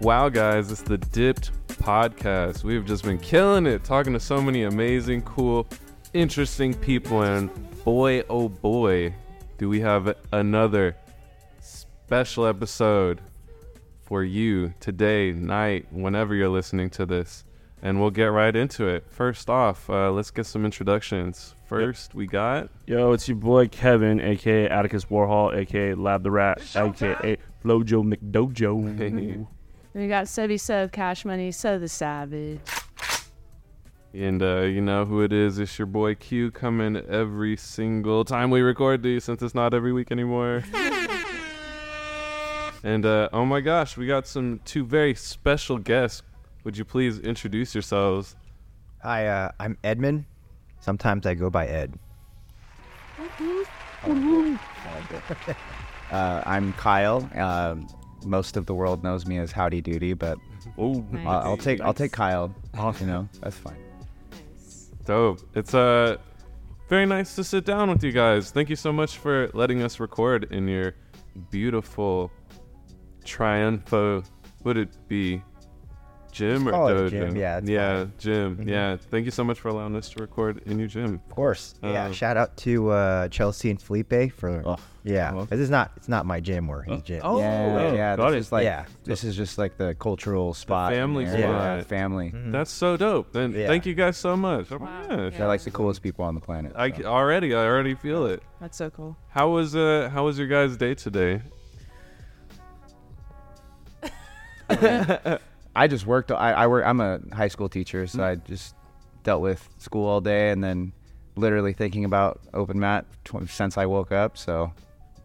Wow, guys, it's the Dipped Podcast. We've just been killing it, talking to so many amazing, cool, interesting people, and boy, oh boy, do we have another special episode for you today, night, whenever you're listening to this. And we'll get right into it. First off, uh, let's get some introductions. First, we got Yo, it's your boy Kevin, aka Atticus Warhol, aka Lab the Rat, aka Flojo McDojo. Hey. We got Sebby Sub, Cash Money, So the Savage. And uh, you know who it is. It's your boy Q coming every single time we record these since it's not every week anymore. and uh, oh my gosh, we got some two very special guests. Would you please introduce yourselves? Hi, uh, I'm Edmund. Sometimes I go by Ed. Uh, I'm Kyle. Um, most of the world knows me as Howdy Doody, but Oh, Nice. I'll, I'll take I'll take Kyle. Awesome. You know, that's fine. Nice. Dope. It's uh, very nice to sit down with you guys. Thank you so much for letting us record in your beautiful Triunfo. Would it be gym or call it a dojo? gym, yeah, it's yeah, fine. gym. Mhm. Yeah. Thank you so much for allowing us to record in your gym. Of course. yeah. Um, Shout out to uh, Chelsea and Felipe for. Oh, yeah. well. This is not. It's not my gym or his gym. Oh, yeah, yeah. got This it. is like Yeah. this is just like the cultural spot. in family there. spot. Yeah, family. Mhm. That's so dope. Then Yeah. thank you guys so much. Oh Wow. gosh. Yeah. They're like the coolest people on the planet. I already, I already feel it. That's so cool. How was uh, how was your guys' day today? I just worked. I, I work. I'm a high school teacher, so I just dealt with school all day, and then literally thinking about open mat tw- since I woke up. So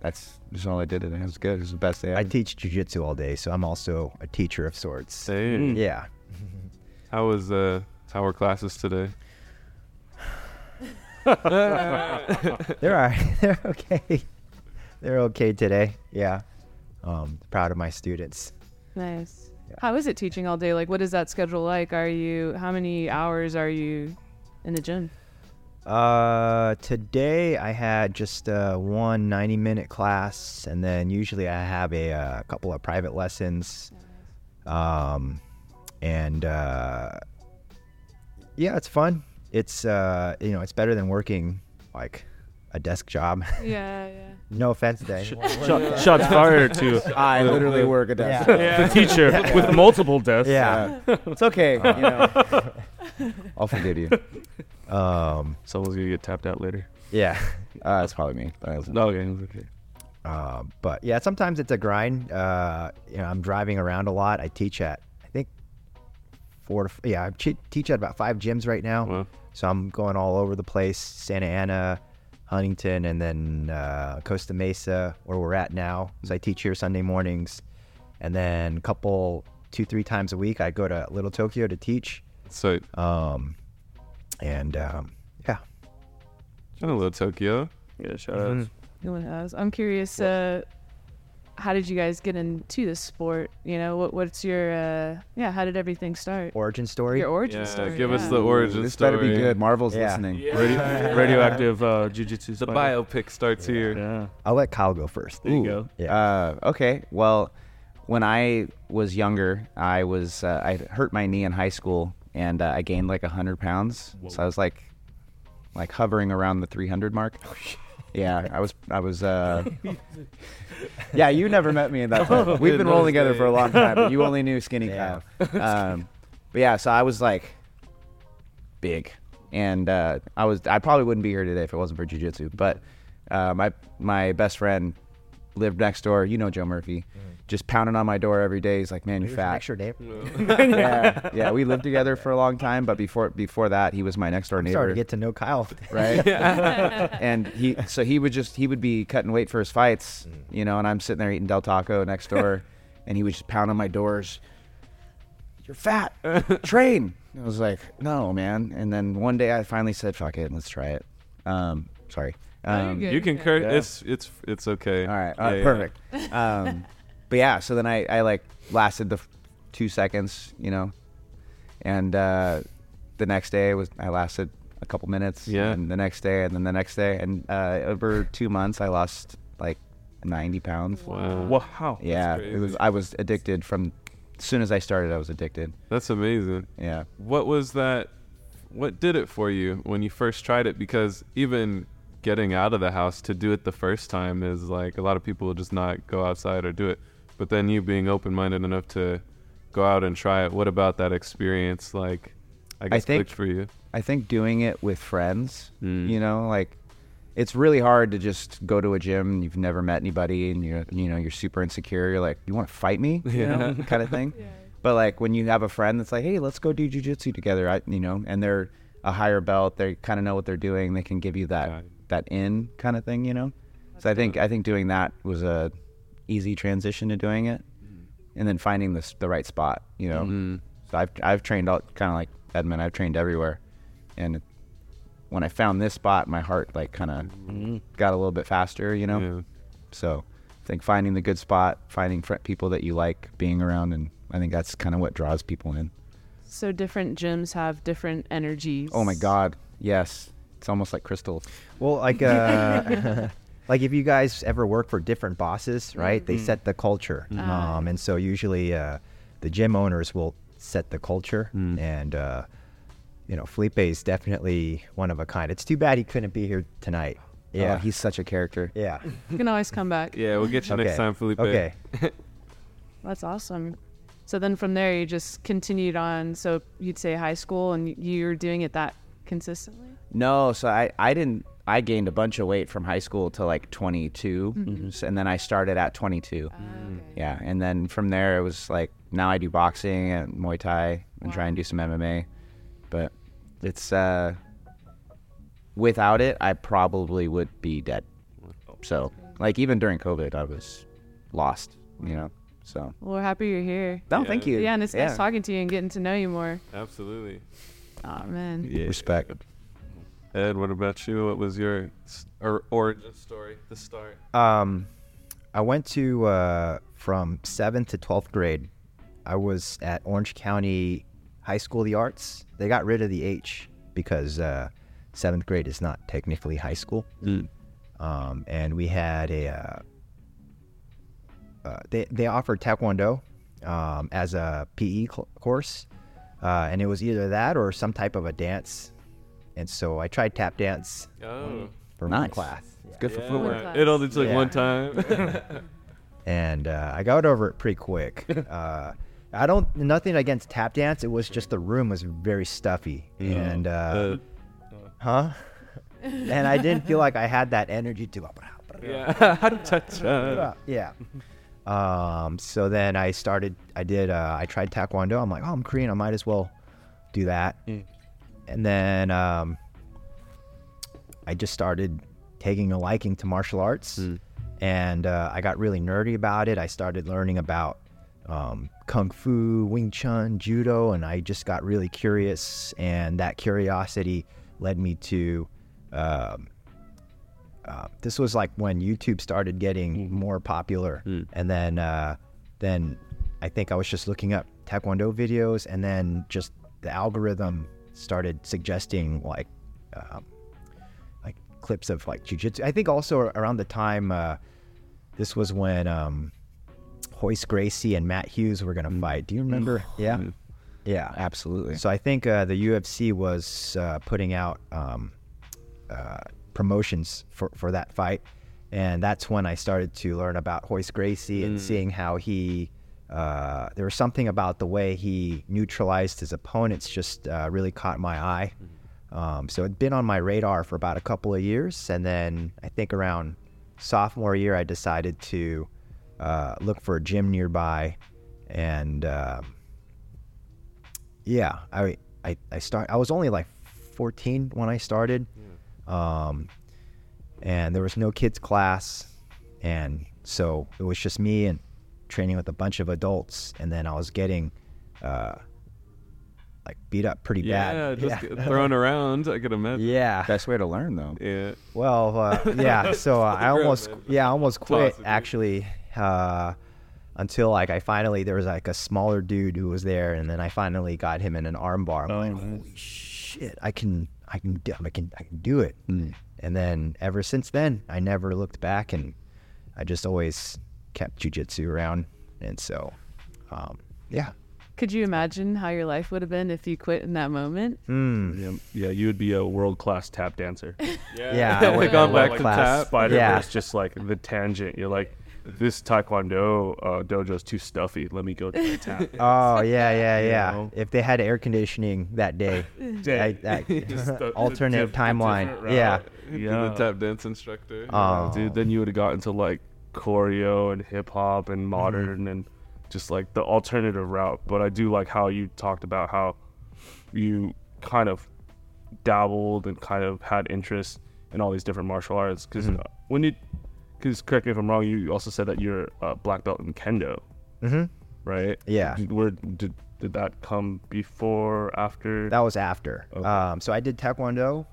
that's just all I did today. It was good. It was the best day. I ever. teach jujitsu all day, so I'm also a teacher of sorts. Same. Yeah. How was uh, how were classes today? They're all right. They're okay. They're okay today. Yeah. Um, proud of my students. Nice. Yeah. How is it teaching all day? Like, what is that schedule like? Are you, how many hours are you in the gym? Uh, today I had just uh, one 90 minute class, and then usually I have a, uh couple of private lessons. Um, and uh, yeah, it's fun. It's uh, you know, it's better than working like a desk job. Yeah, yeah. No offense to Sh- anyone. shot, shots fired to I literally work a desk. Yeah. the teacher with multiple deaths. Yeah. It's okay. You know. I'll forgive you. Um, Someone's gonna get tapped out later. yeah. Uh, it's probably me. but I was- No, okay, it was okay. Uh, but yeah, sometimes it's a grind. Uh, you know, I'm driving around a lot. I teach at, I think, four to f- yeah, I teach at about five gyms right now. Well, So I'm going all over the place: Santa Ana, Huntington, and then uh, Costa Mesa, where we're at now. So I teach here Sunday mornings, and then a couple, two, three times a week, I go to Little Tokyo to teach. so Um, and um, yeah, Little Tokyo. Yeah, shout Mhm. out. No one has. I'm curious, uh, how did you guys get into this sport? You know, what, what's your, uh, yeah, how did everything start? origin story. Your origin Yeah, story. give us the origin This story. This better be good. Marvel's Yeah. listening. Radio- radioactive uh, jujitsu. The biopic starts here. Yeah. I'll let Kyle go first. There you go. Yeah. Uh, okay. Well, when I was younger, I was uh, I hurt my knee in high school, and uh, I gained like hundred pounds. So I was like, like hovering around the 300 mark. Yeah, I was. I was. Uh, yeah, you never met me in that. Time. We've been rolling together for a long time, but you only knew skinny Yeah. Kyle. Um, but yeah, so I was like big, and uh, I was. I probably wouldn't be here today if it wasn't for jujitsu. But uh, my my best friend lived next door. You know Joe Murphy. Just pounding on my door every day. He's like, "Man, you're Here's fat." Next door neighbor. yeah, yeah. We lived together for a long time, but before before that, he was my next door I'm neighbor. starting to get to know Kyle. right? and he, so he would just he would be cutting weight for his fights, Mm. you know, and I'm sitting there eating Del Taco next door, and he would just pound on my doors. You're fat. Train. I was like, no, man. And then one day I finally said, "Fuck it, let's try it." Um, sorry. You're Um, good. You can Okay. curse. Yeah. It's it's it's okay. all right, all Yeah, right, yeah. perfect. Um, but yeah, so then I, I like lasted the f- two seconds, you know, and uh, the next day was I lasted a couple minutes. Yeah. And the next day, and then the next day, and uh, over two months, I lost like ninety pounds. Wow. Wow. Yeah, it was. I was addicted from as soon as I started, I was addicted. That's amazing. Yeah. What was that? What did it for you when you first tried it? Because even getting out of the house to do it the first time is like a lot of people will just not go outside or do it. But then you being open minded enough to go out and try it, what about that experience? Like, I guess think- clicked for you. I think doing it with friends, Mm. you know, like it's really hard to just go to a gym and you've never met anybody and you're you know you're super insecure. You're like, you want to fight me, you know, kind of thing. But like when you have a friend that's like, hey, let's go do jujitsu together, I, you know, and they're a higher belt, they kind of know what they're doing. They can give you that Guide. that in kind of thing, you know. So I think I think doing that was a easy transition to doing it, and then finding this the right spot, you know. Mm. So I've I've trained all kind of like Edmund. I've trained everywhere, and when I found this spot, my heart like kind of got a little bit faster, you know. Yeah. So I think finding the good spot, finding fr- people that you like being around, and I think that's kind of what draws people in. So different gyms have different energies. Oh my God, yes, it's almost like crystals. Well, like uh, like if you guys ever work for different bosses, right? They set the culture, Ah. um, and so usually uh, the gym owners will set the culture, Mm. and uh, you know Felipe is definitely one of a kind. It's too bad he couldn't be here tonight. Yeah, Yeah, he's such a character. yeah. You can always come back. Yeah, we'll get you next time, Felipe. Okay. That's awesome. So then from there, you just continued on. So you'd say high school, and you're doing it that consistently. No, so I, I didn't. I gained a bunch of weight from high school to like 22, S- and then I started at 22. Yeah, and then from there it was like now I do boxing and Muay Thai and try and do some MMA, but it's uh, without it I probably would be dead. So like even during COVID I was lost, you know. So Well, we're happy you're here. no, thank you. Yeah, and it's nice talking to you and getting to know you more. Absolutely. Oh man. Respect. Ed, what about you? What was your or origin story? The start. Um, I went to uh, from seventh to twelfth grade. I was at Orange County High School of the Arts. They got rid of the H because uh, seventh grade is not technically high school. Um, and we had a uh, uh, they they offered Taekwondo um, as a PE cl- course, uh, and it was either that or some type of a dance. And so I tried tap dance Oh. for one Nice. class. It's good for Yeah. footwork. It only took Yeah. one time. and uh, I got over it pretty quick. uh, I don't nothing against tap dance. It was just the room was very stuffy, and uh, huh? and I didn't feel like I had that energy to. yeah. Cha-cha. yeah. Um. So then I started. I did. Uh, I tried taekwondo. I'm like, oh, I'm Korean. I might as well do that. And then um, I just started taking a liking to martial arts, and uh, I got really nerdy about it. I started learning about um, kung fu, Wing Chun, judo, and I just got really curious. And that curiosity led me to. Um, uh, this was like when YouTube started getting more popular, and then uh, then I think I was just looking up Taekwondo videos, and then just the algorithm started suggesting like um, like clips of like jujitsu. I think also around the time uh, this was when um, Royce Gracie and Matt Hughes were gonna fight. Do you remember? yeah, yeah, Absolutely. so I think uh, the UFC was uh, putting out um, uh, promotions for, for that fight, and that's when I started to learn about Royce Gracie and seeing how he. Uh, there was something about the way he neutralized his opponents just uh, really caught my eye. Um, so it'd been on my radar for about a couple of years, and then I think around sophomore year I decided to uh, look for a gym nearby, and um yeah, I I I start. I was only like 14 when I started, um, and there was no kids class, and so it was just me and training with a bunch of adults, and then I was getting uh, like beat up pretty Yeah, bad. just yeah. get thrown around. I could imagine. yeah. Best way to learn though. Yeah. Well, uh, yeah. So uh, I almost, man. yeah, I almost quit Toss it, actually, uh, until like I finally there was like a smaller dude who was there, and then I finally got him in an arm bar. I'm Oh, like, nice. holy shit, I can, I can, do, I can, I can do it. Mm. And then ever since then, I never looked back, and I just always kept jujitsu around, and so, um, yeah. Could you imagine how your life would have been if you quit in that moment? Mm. Yeah, yeah, you would be a world class tap dancer. Yeah, I like would gone back to class. tap. Spider Yeah. Verse, just like the tangent. You're like, this Taekwondo uh, dojo's too stuffy. Let me go try tap. Oh yeah, yeah, You yeah. know? If they had air conditioning that day, I, that, Just the- the alternate diff- timeline. Yeah. Yeah. the tap dance instructor. Oh, dude. Then you would have got into like choreo and hip hop and Mm-hmm. modern and just like the alternative route. But I do like how you talked about how you kind of dabbled and kind of had interest in all these different martial arts. Because Mm-hmm. when you, because correct me if I'm wrong, you also said that you're a black belt in kendo, hmm right? Yeah. Where did did that come before, after? That was after. Okay. Um, so I did taekwondo,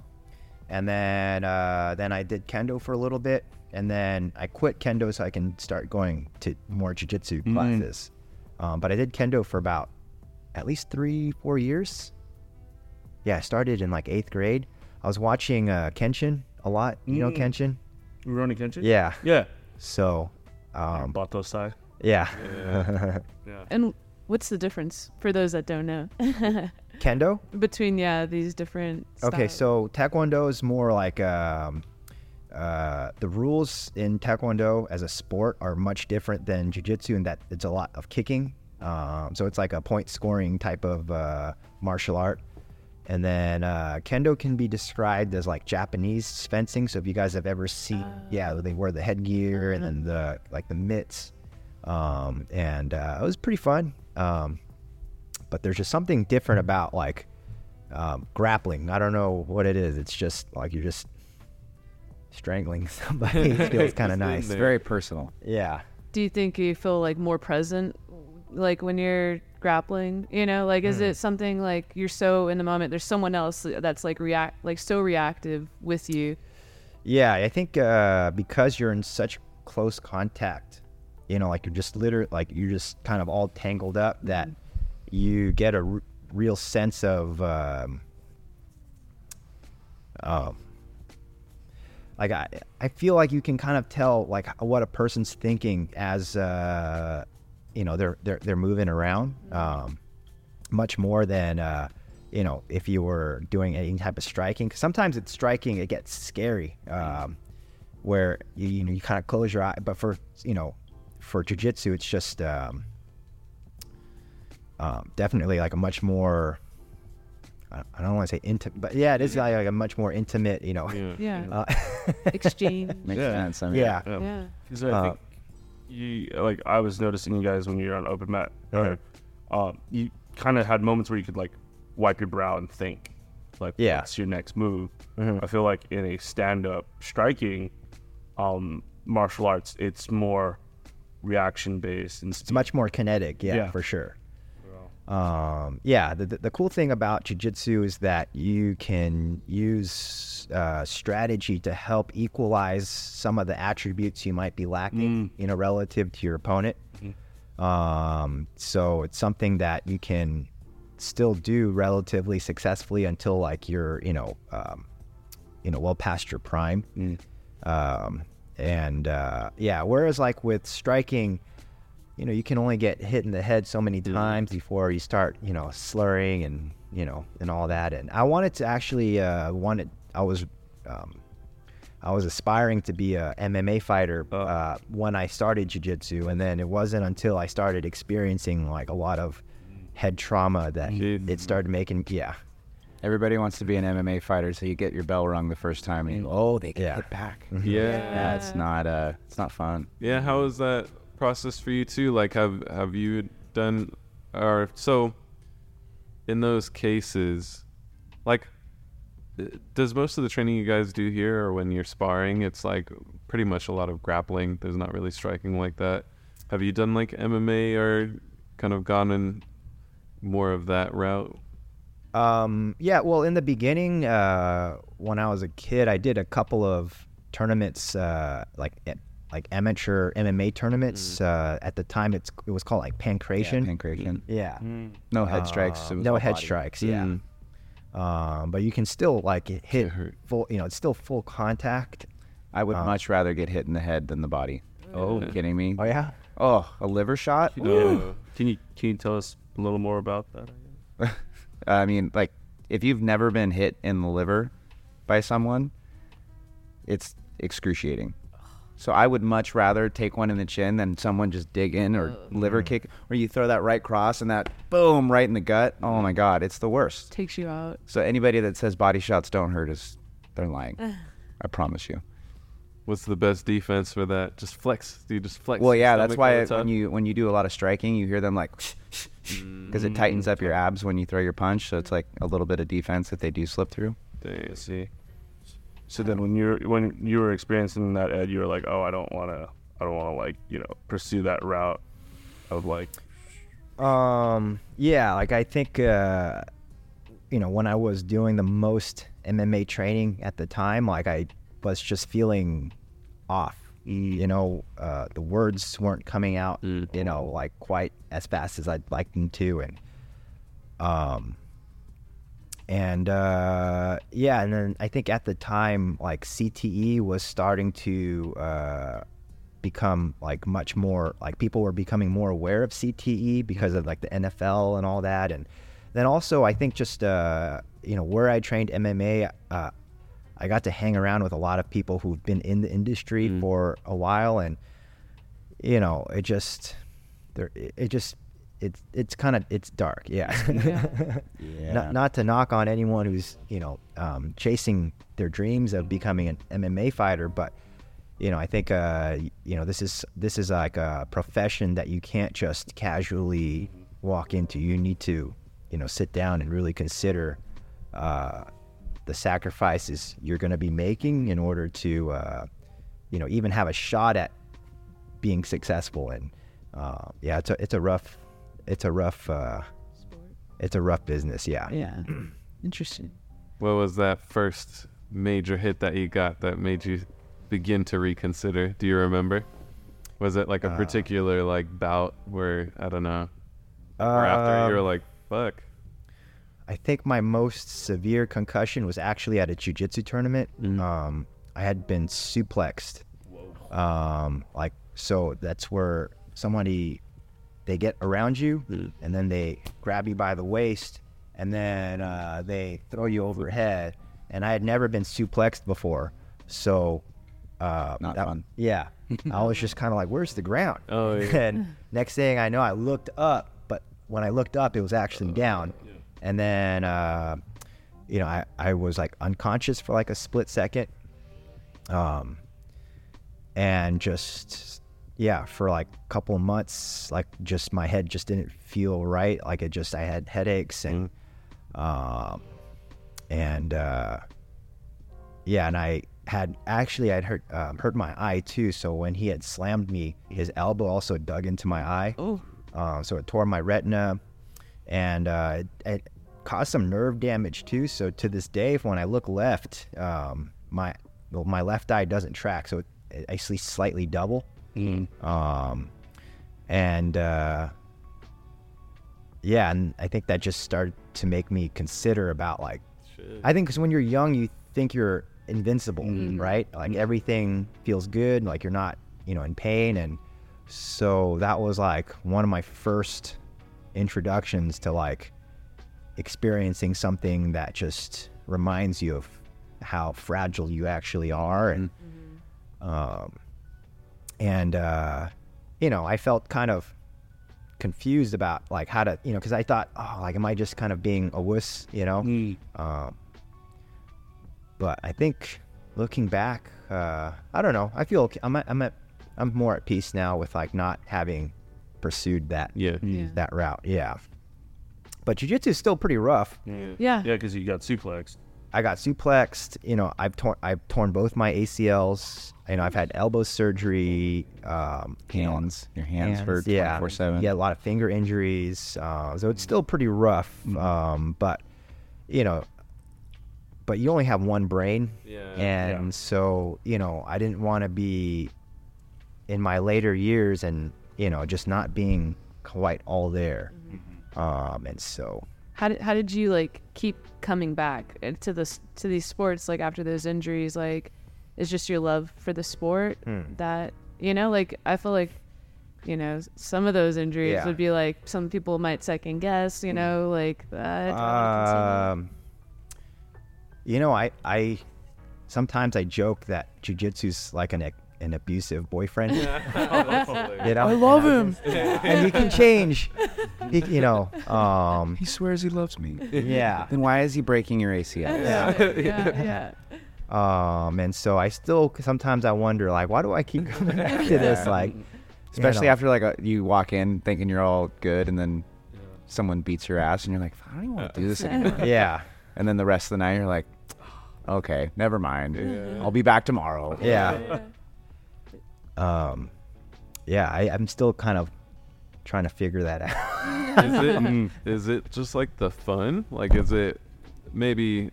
and then uh, then I did kendo for a little bit, and then I quit kendo so I can start going to more jujitsu Mm. classes. Um, but I did kendo for about at least three, four years. Yeah, I started in like eighth grade. I was watching uh, Kenshin a lot. You know Mm. Kenshin? Rurouni Kenshin? Yeah. Yeah. So, um, Battousai. yeah. Yeah. And what's the difference for those that don't know kendo. between yeah these different? Okay, so Taekwondo is more like um, uh, the rules in Taekwondo as a sport are much different than Jiu-Jitsu in that it's a lot of kicking. Um, so it's like a point scoring type of uh, martial art. And then uh, Kendo can be described as like Japanese fencing. So if you guys have ever seen, yeah, they wear the headgear and then the like the mitts, um, and uh, it was pretty fun. Um, but there's just something different about like um, grappling. I don't know what it is. It's just like you're just strangling somebody. feels kind of nice. Very personal. Yeah. do you think you feel like more present, like when you're grappling? You know, like is it something like you're so in the moment? There's someone else that's like react, like so reactive with you. Yeah, I think uh, because you're in such close contact, you know, like you're just literally, like you're just kind of all tangled up that you get a r- real sense of, um, um, like I, I feel like you can kind of tell like what a person's thinking as, uh, you know, they're they're they're moving around, um, much more than. Uh, you know, if you were doing any type of striking. Cause sometimes it's striking, it gets scary, um, where you, you know you kind of close your eye. But for you know, for jujitsu, it's just um, um, definitely like a much more. I I don't want to say intimate, but yeah, it is like, like a much more intimate, you know. Yeah. Yeah, Uh, exchange. Makes Yeah. sense. I mean, yeah. Yeah. yeah. Because I Uh, think you like I was noticing you guys when you're on open mat. Right. Um, you kind of had moments where you could like wipe your brow and think, like, Yeah. what's your next move? Mhm. I feel like in a stand-up striking, um, martial arts, it's more reaction based and It's much more kinetic, yeah, Yeah. for sure. Um, yeah, the, the cool thing about jujitsu is that you can use uh, strategy to help equalize some of the attributes you might be lacking, you know, relative to your opponent. Um, so it's something that you can still do relatively successfully until like you're, you know, um, you know, well past your prime. Um, and uh, yeah, whereas like with striking, you know, you can only get hit in the head so many times before you start, you know, slurring and you know and all that. And I wanted to actually uh, wanted I was um, I was aspiring to be a MMA fighter uh, when I started jiu-jitsu, and then it wasn't until I started experiencing like a lot of head trauma that Jeez. it started making yeah Everybody wants to be an MMA fighter, so you get your bell rung the first time, and you go, "Oh, they can Yeah. hit back." Yeah. Yeah, it's not uh, it's not fun. Yeah, how was that process for you too? Like, have have you done, or so? In those cases, like, uh, does most of the training you guys do here, or when you're sparring, it's like pretty much a lot of grappling. There's not really striking like that. Have you done like MMA or kind of gone in more of that route? Um, yeah, well, in the beginning, uh, when I was a kid, I did a couple of tournaments, uh, like a- like amateur MMA tournaments. Uh, at the time, it's it was called like pankration. Yeah, pankration. Yeah. No head strikes. it Um, no head body. strikes. Yeah. Mm. Um, but you can still like hit hurt. full. You know, it's still full contact. I would Uh, much rather get hit in the head than the body. Oh. Are you kidding me? Oh yeah. Oh, a liver shot? Uh, Can you can you tell us a little more about that? I mean, like, if you've never been hit in the liver by someone, it's excruciating. So I would much rather take one in the chin than someone just dig in or oh, liver kick, or you throw that right cross and that boom right in the gut. Oh my God, it's the worst. Takes you out. So anybody that says body shots don't hurt is they're lying. I promise you. what's the best defense for that? Just flex. Do you just flex? Well, yeah, that's why the time? when you when you do a lot of striking, you hear them like because it tightens up your mm. abs when you throw your punch. So it's like a little bit of defense that they do slip through. Dang. I see. So then, when you're when you were experiencing that, Ed, you were like, "Oh, I don't want to, I don't want to like, you know, pursue that route of like, Um, yeah, like I think, uh, you know, when I was doing the most MMA training at the time, like I was just feeling off. You know, uh, the words weren't coming out, Mm. you know, like quite as fast as I'd like them to, and um, and uh, yeah, and then I think at the time, like CTE was starting to uh, become like much more like people were becoming more aware of CTE because of like the NFL and all that, and then also I think just uh, you know where I trained MMA, uh, I got to hang around with a lot of people who've been in the industry Mm. for a while, and you know it just there it it just it's it's kind of it's dark, yeah. Yeah. Not, not to knock on anyone who's you know um, chasing their dreams of becoming an MMA fighter, but you know I think uh, you know this is this is like a profession that you can't just casually walk into. You need to you know sit down and really consider uh, the sacrifices you're going to be making in order to uh, you know even have a shot at being successful. And uh, yeah, it's a it's a rough it's a rough uh, it's a rough business. Yeah. Yeah. Interesting. What was that first major hit that you got that made you begin to reconsider? Do you remember? Was it like a Uh, particular like bout where I don't know, or after you were Um, like, "Fuck"? I think my most severe concussion was actually at a jujitsu tournament. Mm. Um, I had been suplexed. Um, like so, that's where somebody they get around you Mm. and then they grab you by the waist and then uh, they throw you overhead. And I had never been suplexed before, so uh, Not that- fun. Yeah, I was just kind of like, "Where's the ground?" Oh, yeah. and next thing I know, I looked up, but when I looked up, it was actually down. Yeah. And then, uh, you know, I, I was like unconscious for like a split second. Um, and just, yeah, for like a couple of months, like just my head just didn't feel right. Like it just, I had headaches and, um, and, uh, yeah, and I had actually I'd hurt um, hurt my eye too. So when he had slammed me, his elbow also dug into my eye. Oh. Uh, so it tore my retina, and uh, it, it caused some nerve damage too. So to this day, when I look left, um, my well, my left eye doesn't track, so it, it actually slightly double. Um, and uh, yeah, and I think that just started to make me consider about like I think because when you're young, you think you're invincible, right? Like everything feels good, like you're not, you know, in pain. And so that was like one of my first introductions to like experiencing something that just reminds you of how fragile you actually are. And, um, and, uh, you know, I felt kind of confused about like how to, you know, because I thought, oh, like, am I just kind of being a wuss, you know? Um, but I think looking back, uh, I don't know. I feel okay. I'm at, I'm at, I'm more at peace now with like not having pursued that Yeah. Yeah. that route. Yeah. But jujitsu is still pretty rough. Yeah, Yeah. yeah, because you got suplexed. I got suplexed. You know, I've torn I've torn both my ACLs. You know, I've had elbow surgery. Um, Hands, your hands, for yeah, 24 7. Yeah, a lot of finger injuries. Uh, so it's still pretty rough. Um, but you know, but you only have one brain, Yeah. and Yeah. so you know, I didn't want to be in my later years and you know just not being quite all there. Um, and so How did how did you like keep coming back uh, to this to these sports like after those injuries? Like, is just your love for the sport Hmm. that you know? Like, I feel like you know, some of those injuries Yeah. would be like some people might second guess, you know, like that. do I wanna Um, you know, I I sometimes I joke that jujitsu's like an an abusive boyfriend. you know, I love him, and he can change. He, you know, um, He swears he loves me. yeah. Then why is he breaking your ACL? Yeah. yeah, yeah. Um, and so I still sometimes I wonder like, why do I keep coming back to this? Like, Especially know. after like a, you walk in thinking you're all good, and then someone beats your ass, and you're like, I don't even want to do this anymore. yeah, And then the rest of the night, you're like, okay, never mind. I'll be back tomorrow. yeah. Um, yeah, I, I'm still kind of trying to figure that out. is it is it just like the fun? Like, is it maybe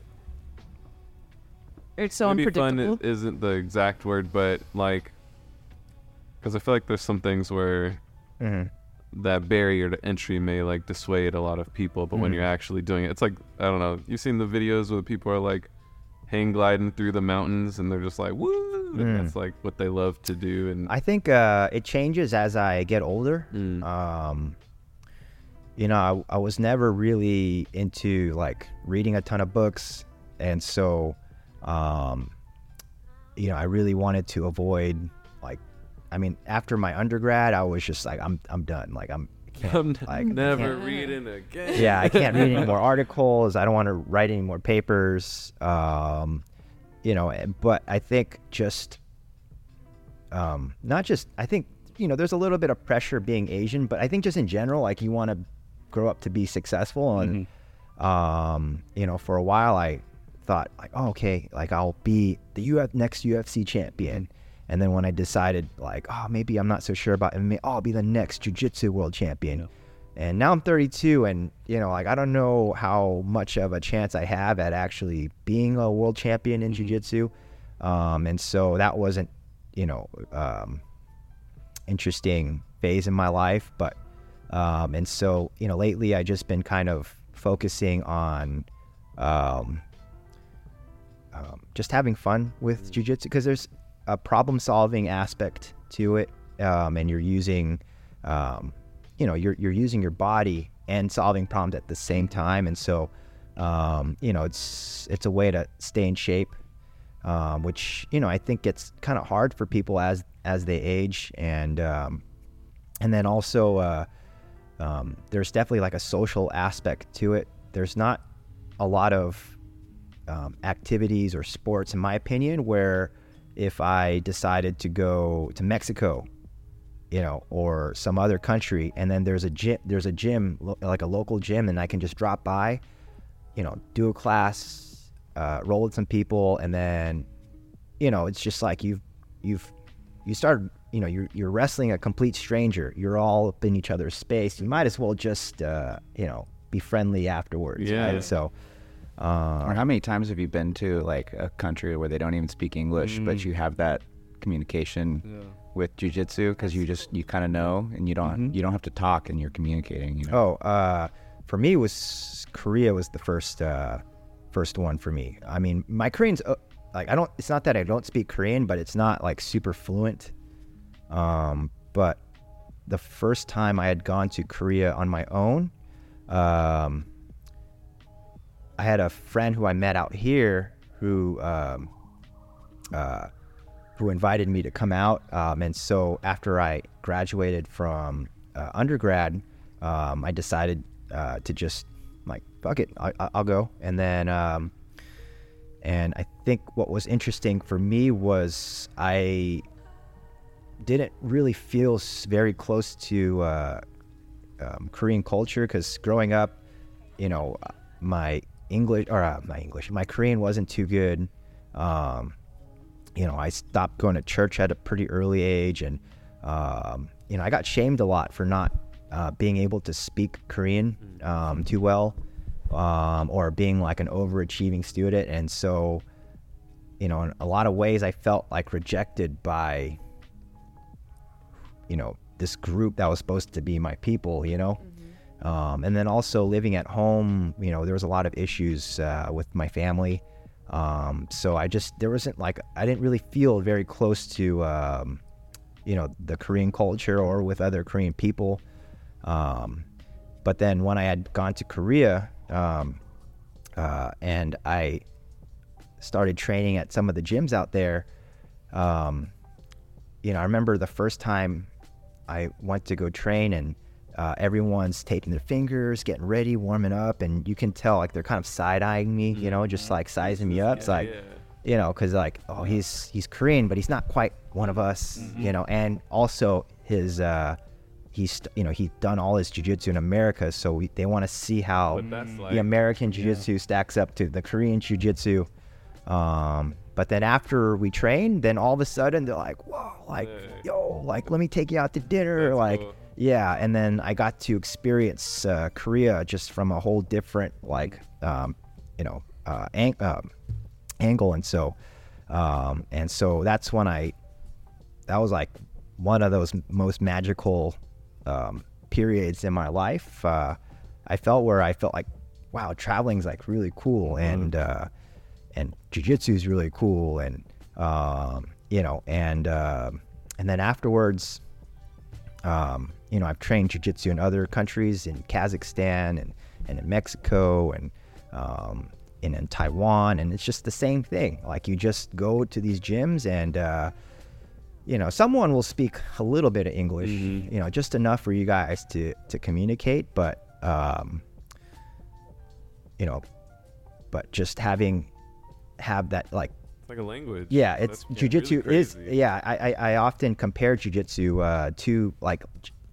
It's so maybe fun unpredictable. i- isn't the exact word, but like, because I feel like there's some things where Mhm. that barrier to entry may like dissuade a lot of people, but when Mhm. you're actually doing it, it's like I don't know. You've seen the videos where people are like hang gliding through the mountains, and they're just like woo, and Mm. that's like what they love to do. And I think uh, it changes as I get older. Mm. Um, you know, I, I was never really into like reading a ton of books, and so, um, you know, I really wanted to avoid like, I mean, after my undergrad, I was just like, I'm I'm done. Like I'm can't, I'm like, never can't- reading again. yeah, I can't read any more articles. I don't want to write any more papers. Um, you know, but I think just, um, not just, I think, you know, there's a little bit of pressure being Asian, but I think just in general, like you want to grow up to be successful. And, um, you know, for a while I thought like, oh, okay, like I'll be the Uf- next UFC champion. And then when I decided like, oh, maybe I'm not so sure about MMA, oh, I'll be the next jiu-jitsu world champion. And now I'm 32, and you know, like I don't know how much of a chance I have at actually being a world champion in jiu-jitsu. Um, and so that wasn't, you know, um, interesting phase in my life. But um, and so you know, lately I just been kind of focusing on um, um, just having fun with jujitsu because there's a problem-solving aspect to it, um, and you're using, um, you know, you're you're using your body and solving problems at the same time, and so, um, you know, it's it's a way to stay in shape, um, which you know I think gets kind of hard for people as as they age, and um, and then also uh, um, there's definitely like a social aspect to it. There's not a lot of activities or sports, in my opinion, where if I decided to go to Mexico, you know, or some other country, and then there's a gym, there's a gym like a local gym, and I can just drop by, you know, do a class, uh, roll with some people, and then, you know, it's just like you've you've you started, you know, you're you're wrestling a complete stranger. You're all up in each other's space. You might as well just, uh, you know, be friendly afterwards. Yeah. Right? So. Uh, Or how many times have you been to like a country where they don't even speak English, but you have that communication with jujitsu because you just you kind of know and you don't you don't have to talk and you're communicating. You know. Oh, uh, for me was Korea was the first uh, first one for me. I mean, my Korean's uh, like I don't. It's not that I don't speak Korean, but it's not like super fluent. Um, but the first time I had gone to Korea on my own, um, I had a friend who I met out here who um, uh, who invited me to come out. Um, and so after I graduated from uh, undergrad, um, I decided uh, to just like fuck it, I, I- I'll go. And then um, and I think what was interesting for me was I didn't really feel very close to uh, um, Korean culture because growing up, you know, my English or uh, my English, my Korean wasn't too good. Um, you know, I stopped going to church at a pretty early age, and um, you know, I got shamed a lot for not uh, being able to speak Korean um, too well, um, or being like an overachieving student, and so, you know, in a lot of ways, I felt like rejected by, you know, this group that was supposed to be my people, you know. Um, and then also living at home, you know, there was a lot of issues uh, with my family. Um, so I just there wasn't like I didn't really feel very close to um, you know the Korean culture or with other Korean people. Um, but then when I had gone to Korea um, uh, and I started training at some of the gyms out there, um, you know, I remember the first time I went to go train and uh, everyone's taping their fingers, getting ready, warming up, and you can tell like they're kind of side eyeing me, you know, just like sizing me up. It's like, you know, because like, oh, he's he's Korean, but he's not quite one of us, you know, and also his uh, he's you know he's done all his jujitsu in America, so we, they want to see how like. the American jiu-jitsu stacks up to the Korean jiu-jitsu. Um, but then after we train, then all of a sudden they're like, "Whoa, like, Sick. yo, like, let me take you out to dinner." That's like, cool. Yeah. And then I got to experience uh, Korea just from a whole different, like, um, you know, uh, ang- um, angle. And so, um, and so that's when I, that was like one of those most magical um, periods in my life. Uh, I felt where I felt like, wow, traveling's like really cool, and uh, and jujitsu is really cool, and um, you know, and um and then afterwards, um, you know, I've trained jujitsu in other countries, in Kazakhstan and and in Mexico and um, and in Taiwan, and it's just the same thing. Like you just go to these gyms and. Uh, you know, someone will speak a little bit of English, you know, just enough for you guys to to communicate, but um, you know, but just having have that like It's like a language. yeah, it's That's really jujitsu is yeah. I, I I often compare jujitsu uh, to like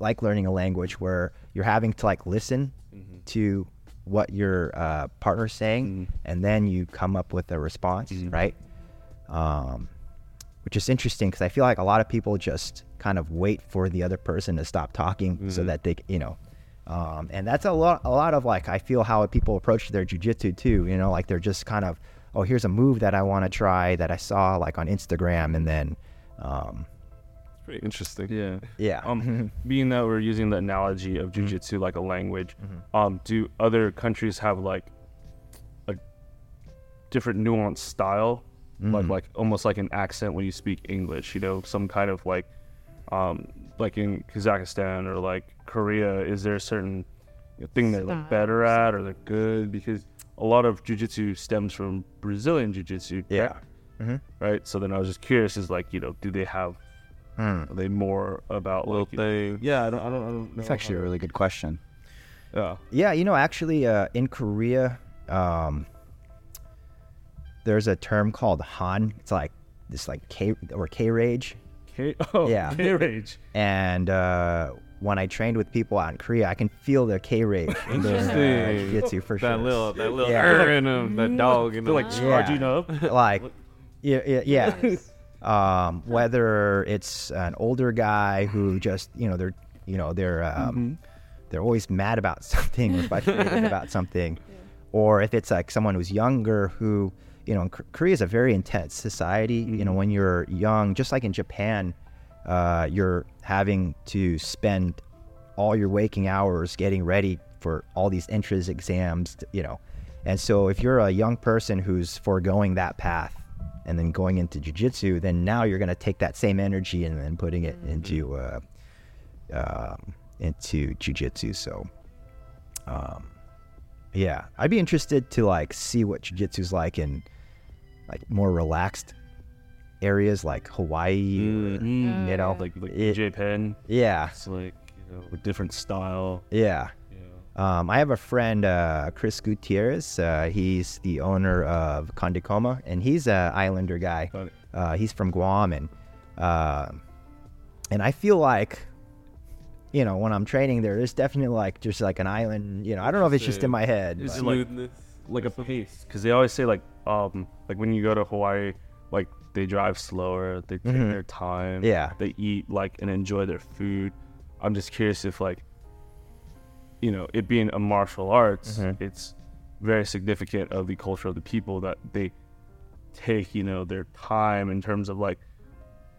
like learning a language where you're having to like listen Mm-hmm. to what your uh, partner's saying, and then you come up with a response, Mm-hmm. right? Um, which is interesting because I feel like a lot of people just kind of wait for the other person to stop talking Mm-hmm. so that they, you know, um, and that's a lot, a lot of like I feel how people approach their jujitsu too. You know, like they're just kind of, oh, here's a move that I want to try that I saw like on Instagram, and then, um, pretty interesting. Yeah. yeah, Um, being that we're using the analogy of Mm-hmm. jujitsu like a language, um, do other countries have like a different nuanced style, Mm. like like almost like an accent when you speak English? You know, some kind of like, um, like in Kazakhstan or like Korea, is there a certain thing they're like better at or they're good? Because a lot of jujitsu stems from Brazilian jujitsu. yeah. correct? Right. So then I was just curious, is like you know, do they have? Hmm. Are they more about Little like, thing. yeah, I don't, I don't, I don't know. That's actually a really good question. Yeah. Yeah, you know, actually, uh, in Korea, um, there's a term called Han. It's like this, like K or K rage. K- oh, Yeah. K rage. And uh, when I trained with people out in Korea, I can feel their K rage in their uh, Interesting. jiu-jitsu for sure. that sure. little, that little Yeah. in him, that dog in They're him. like Yeah. charging up. like yeah yeah, yeah. um whether it's an older guy who just you know they're you know they're um they're always mad about something or frustrated about something. Or if it's like someone who's younger who you know K- korea is a very intense society. You know when you're young just like in japan uh, you're having to spend all your waking hours getting ready for all these entrance exams, you know. And so if you're a young person who's foregoing that path and then going into jujitsu, then now you're going to take that same energy and then putting it into uh, um, into jujitsu. So, um, yeah, I'd be interested to like see what jujitsu's like in like more relaxed areas like Hawaii. or- Mm. you know, Like like It- Japan. yeah, It's like you know a different style. yeah. Yeah. Um, I have a friend, uh, Chris Gutierrez. Uh, he's the owner of Condicoma, and he's an Islander guy. Uh, he's from Guam, and uh, and I feel like, you know, when I'm training there, there's definitely like just like an island. You know, I don't know if it's just in my head. Is but- like- Smoothness. Like a pace, because they always say like um like when you go to Hawaii, like they drive slower, they take Mhm. their time. Yeah. They eat like and enjoy their food. I'm just curious if like, you know, it being a martial arts, Mhm. it's very significant of the culture of the people that they take you know their time in terms of like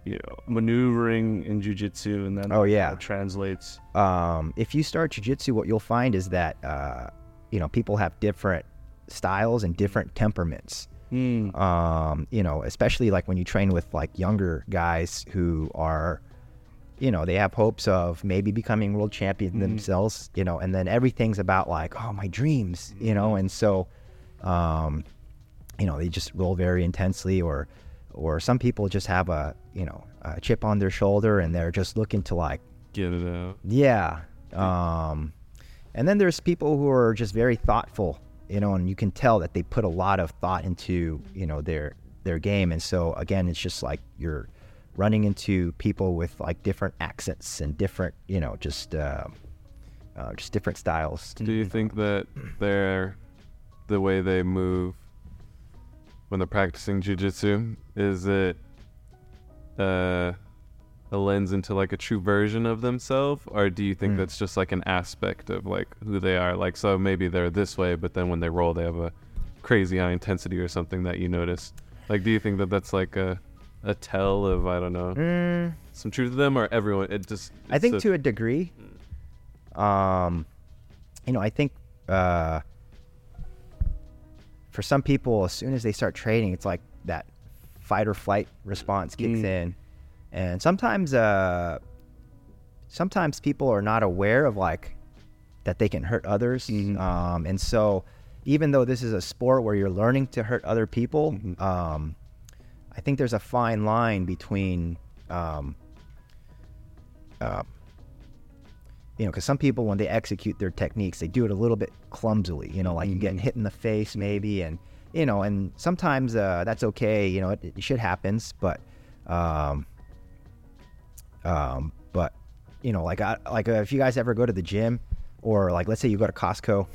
you know maneuvering in jujitsu and then Oh, yeah. translates um, if you start jujitsu, what you'll find is that uh, you know people have different styles and different temperaments. Um, you know, especially like when you train with like younger guys who are you know, they have hopes of maybe becoming world champion themselves, you know, and then everything's about like, oh, my dreams, you know, and so, um, you know, they just roll very intensely, or, or some people just have a, you know, a chip on their shoulder, and they're just looking to like, Get it out. yeah, um, and then there's people who are just very thoughtful, you know, and you can tell that they put a lot of thought into, you know, their their game, and so again, it's just like you're running into people with like different accents and different, you know, just uh, uh, just different styles. Do you think that they're the way they move when they're practicing jujitsu is it uh, a lens into like a true version of themselves, or do you think Mm. that's just like an aspect of like who they are? Like, so maybe they're this way, but then when they roll, they have a crazy high intensity or something that you notice. Like, do you think that that's like a a tell of I don't know Mm, some truth to them, or everyone? It just I think a- to a degree. Um, you know, I think uh, for some people, as soon as they start training, it's like that fight or flight response kicks Mm. in, and sometimes, uh, sometimes people are not aware of like that they can hurt others, Mhm. um, and so even though this is a sport where you're learning to hurt other people, Mhm. um, I think there's a fine line between um, uh, you know, because some people when they execute their techniques, they do it a little bit clumsily. You know, like you get Mhm. hit in the face maybe, and you know, and sometimes uh, that's okay. You know, it, it shit happens, but um, um, but you know, like I, like uh, if you guys ever go to the gym, or like let's say you go to Costco,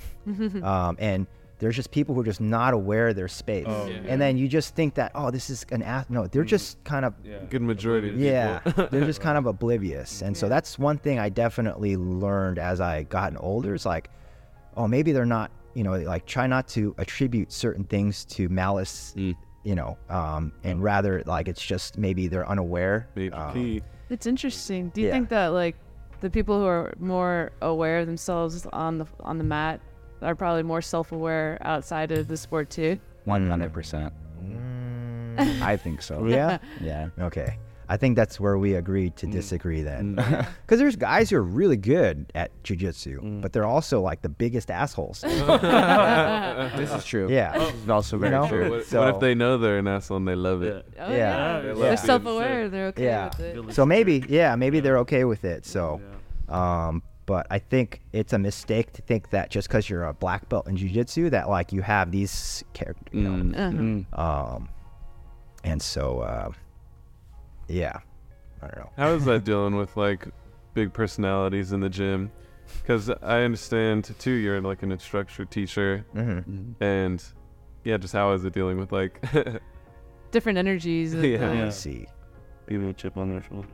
um, and there's just people who are just not aware of their space, Oh, Yeah. and then you just think that oh, this is an ath. No, they're just kind of Yeah. good majority. Yeah, they're just kind of oblivious. And so that's one thing I definitely learned as I gotten older is like, oh, maybe they're not, you know, like try not to attribute certain things to malice, Mm. you know, um, and rather like it's just maybe they're unaware. Major Um. It's interesting. Do you Yeah. think that like the people who are more aware of themselves on the on the mat are probably more self-aware outside of the sport too? One hundred percent. mm, I think so. yeah. Yeah. Okay. I think that's where we agreed Mm. to disagree then. Mm. Because there's guys who are really good at jujitsu, Mm. but they're also like the biggest assholes. This is true. Yeah. This is also You very know? true. What, what So- if they know they're an asshole and they love it? Oh, Yeah. yeah. they love They're it. self-aware. They're okay Yeah. with it. Village So maybe, yeah, maybe they're okay with it. So, Yeah. um, but I think it's a mistake to think that just because you're a black belt in jujitsu that like you have these characters. You know? Mm. Uh-huh. Mm. Um, and so, uh, yeah, I don't know. How is that dealing with like big personalities in the gym? Because I understand too, you're like an instructor, teacher, hmm and yeah, just how is it dealing with like Different energies. Yeah. Yeah. Let's see. People a chip on their shoulders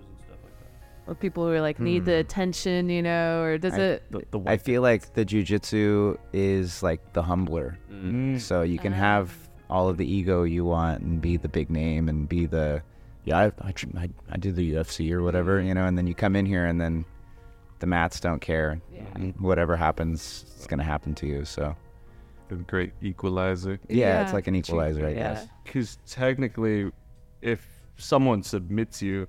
or people who are like need the Hmm. attention, you know, or does I- it? The, the I feel like the jujitsu is like the humbler. Mm. So you can Ah. have all of the ego you want and be the big name and be the yeah I I, I, I did the UFC or whatever you know and then you come in here and then the mats don't care Yeah. whatever happens it's gonna happen to you so a great equalizer? yeah, it's like an true. equalizer I Yeah. guess because technically, if someone submits you,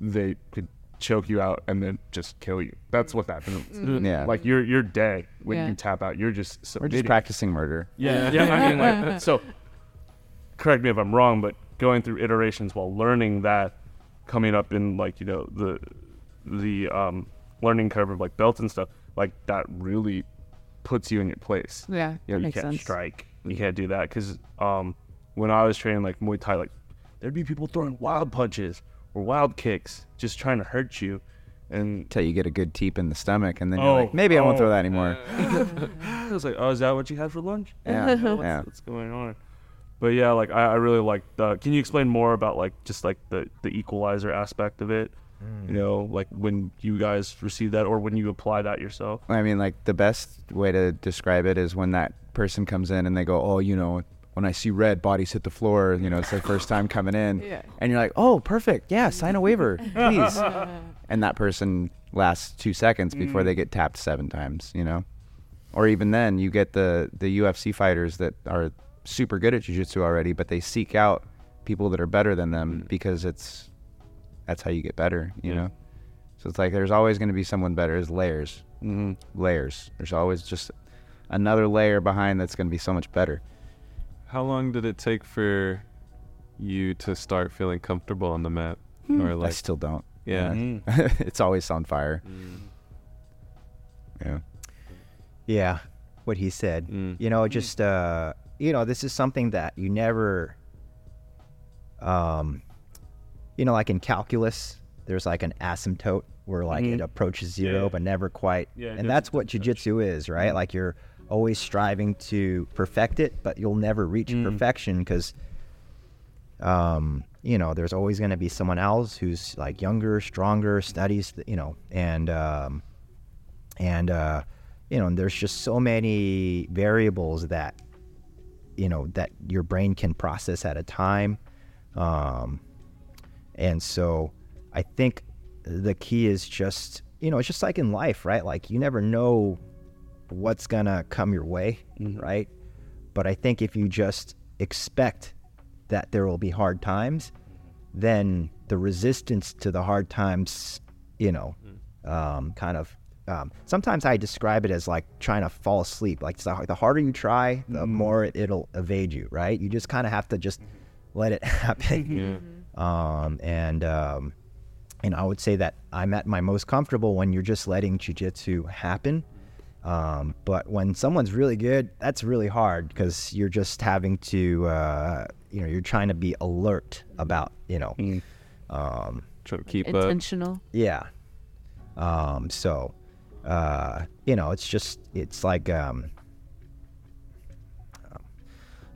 they could choke you out and then just kill you. That's what that means. Mm. yeah Like you're you're dead when Yeah. you tap out. You're just we're just practicing murder Yeah, yeah. I mean, like, so correct me if I'm wrong, but going through iterations while learning that, coming up in like you know the the um, learning curve of like belts and stuff, like that really puts you in your place. Yeah. You know, you can't sense. strike. You can't do that because um, when I was training like Muay Thai, like there'd be people throwing wild punches or wild kicks, just trying to hurt you, and until you get a good teep in the stomach and then you're Oh, like maybe I won't oh. throw that anymore. I was like, oh, is that what you had for lunch? yeah what's, yeah. what's going on? But yeah like I, I really like the can you explain more about like just like the the equalizer aspect of it? Mm. You know like when you guys receive that or when you apply that yourself? I mean, like the best way to describe it is when that person comes in and they go, "Oh, you know, when I see red, bodies hit the floor. You know, it's their first time coming in." Yeah. And you're like, "Oh, perfect. Yeah, sign a waiver, please." and that person lasts two seconds before they get tapped seven times. You know, or even then, you get the the UFC fighters that are super good at jiu-jitsu already, but they seek out people that are better than them because it's that's how you get better. You Yeah. know. So it's like there's always going to be someone better. There's layers, Mm-hmm. layers. There's always just another layer behind that's going to be so much better. How long did it take for you to start feeling comfortable on the mat? Or I still don't. yeah. Mm-hmm. it's always on fire. Yeah. Yeah, what he said. Mm. You know, just uh, you know, this is something that you never, um, you know, like in calculus, there's like an asymptote where like it Mhm. approaches zero Yeah. but never quite. Yeah, and that's what touch. jujitsu is, right? Like you're always striving to perfect it, but you'll never reach Mm. perfection because, um, you know, there's always going to be someone else who's like younger, stronger, studies, you know, and um, and uh, you know, and there's just so many variables that you know that your brain can process at a time, um, and so I think the key is just you know it's just like in life, right? Like you never know what's gonna come your way, Mhm. right? But I think if you just expect that there will be hard times, then the resistance to the hard times, you know, um, kind of. Um, sometimes I describe it as like trying to fall asleep. Like the, the harder you try, the more it'll evade you, right? You just kind of have to just let it happen. Yeah. Um, and um, and I would say that I'm at my most comfortable when you're just letting jujitsu happen. Um, but when someone's really good, that's really hard because you're just having to, uh, you know, you're trying to be alert about, you know, Mm. um, Trying to keep up. Intentional. yeah. Um, so, uh, you know, it's just, it's like, um, um,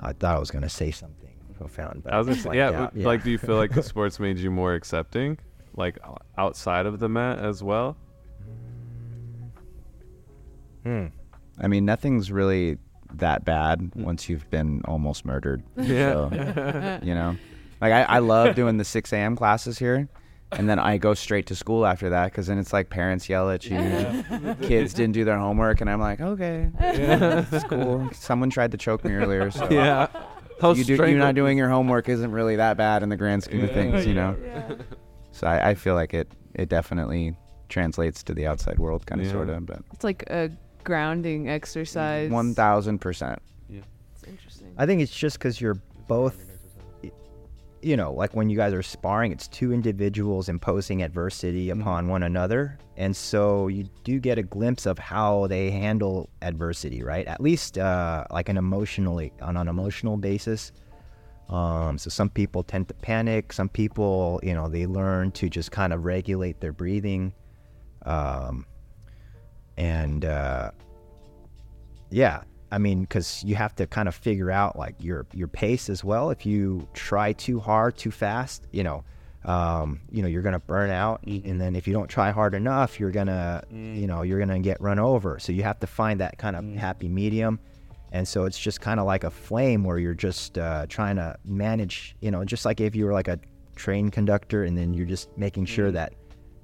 I thought I was going to say something profound, but I was gonna say, like yeah, that, w- Like, do you feel like the sports made you more accepting, like outside of the mat as well? Hmm. I mean, nothing's really that bad once you've been almost murdered. Yeah. So, you know, like I, I love doing the 6 a.m. classes here. And then I go straight to school after that because then it's like parents yell at you. Kids didn't do their homework. And I'm like, okay, it's cool. Someone tried to choke me earlier. So yeah. How you do, you strangle- not doing your homework isn't really that bad in the grand scheme of things, you know? So I, I feel like it, it definitely translates to the outside world, kind of, Yeah. sort of. But It's like a grounding exercise. 1000%. Yeah, it's interesting. I think it's just because you're both, you know, like when you guys are sparring, it's two individuals imposing adversity upon one another. And so you do get a glimpse of how they handle adversity, right? At least uh, like an emotionally, on an emotional basis. Um, so some people tend to panic. Some people, you know, they learn to just kind of regulate their breathing. Um, and uh, yeah, I mean, because you have to kind of figure out like your your pace as well. If you try too hard, too fast, you know, um, you know, you're gonna burn out. And then if you don't try hard enough, you're gonna, you know, you're gonna get run over. So you have to find that kind of happy medium. And so it's just kind of like a flame where you're just uh, trying to manage, you know, just like if you were like a train conductor, and then you're just making sure that,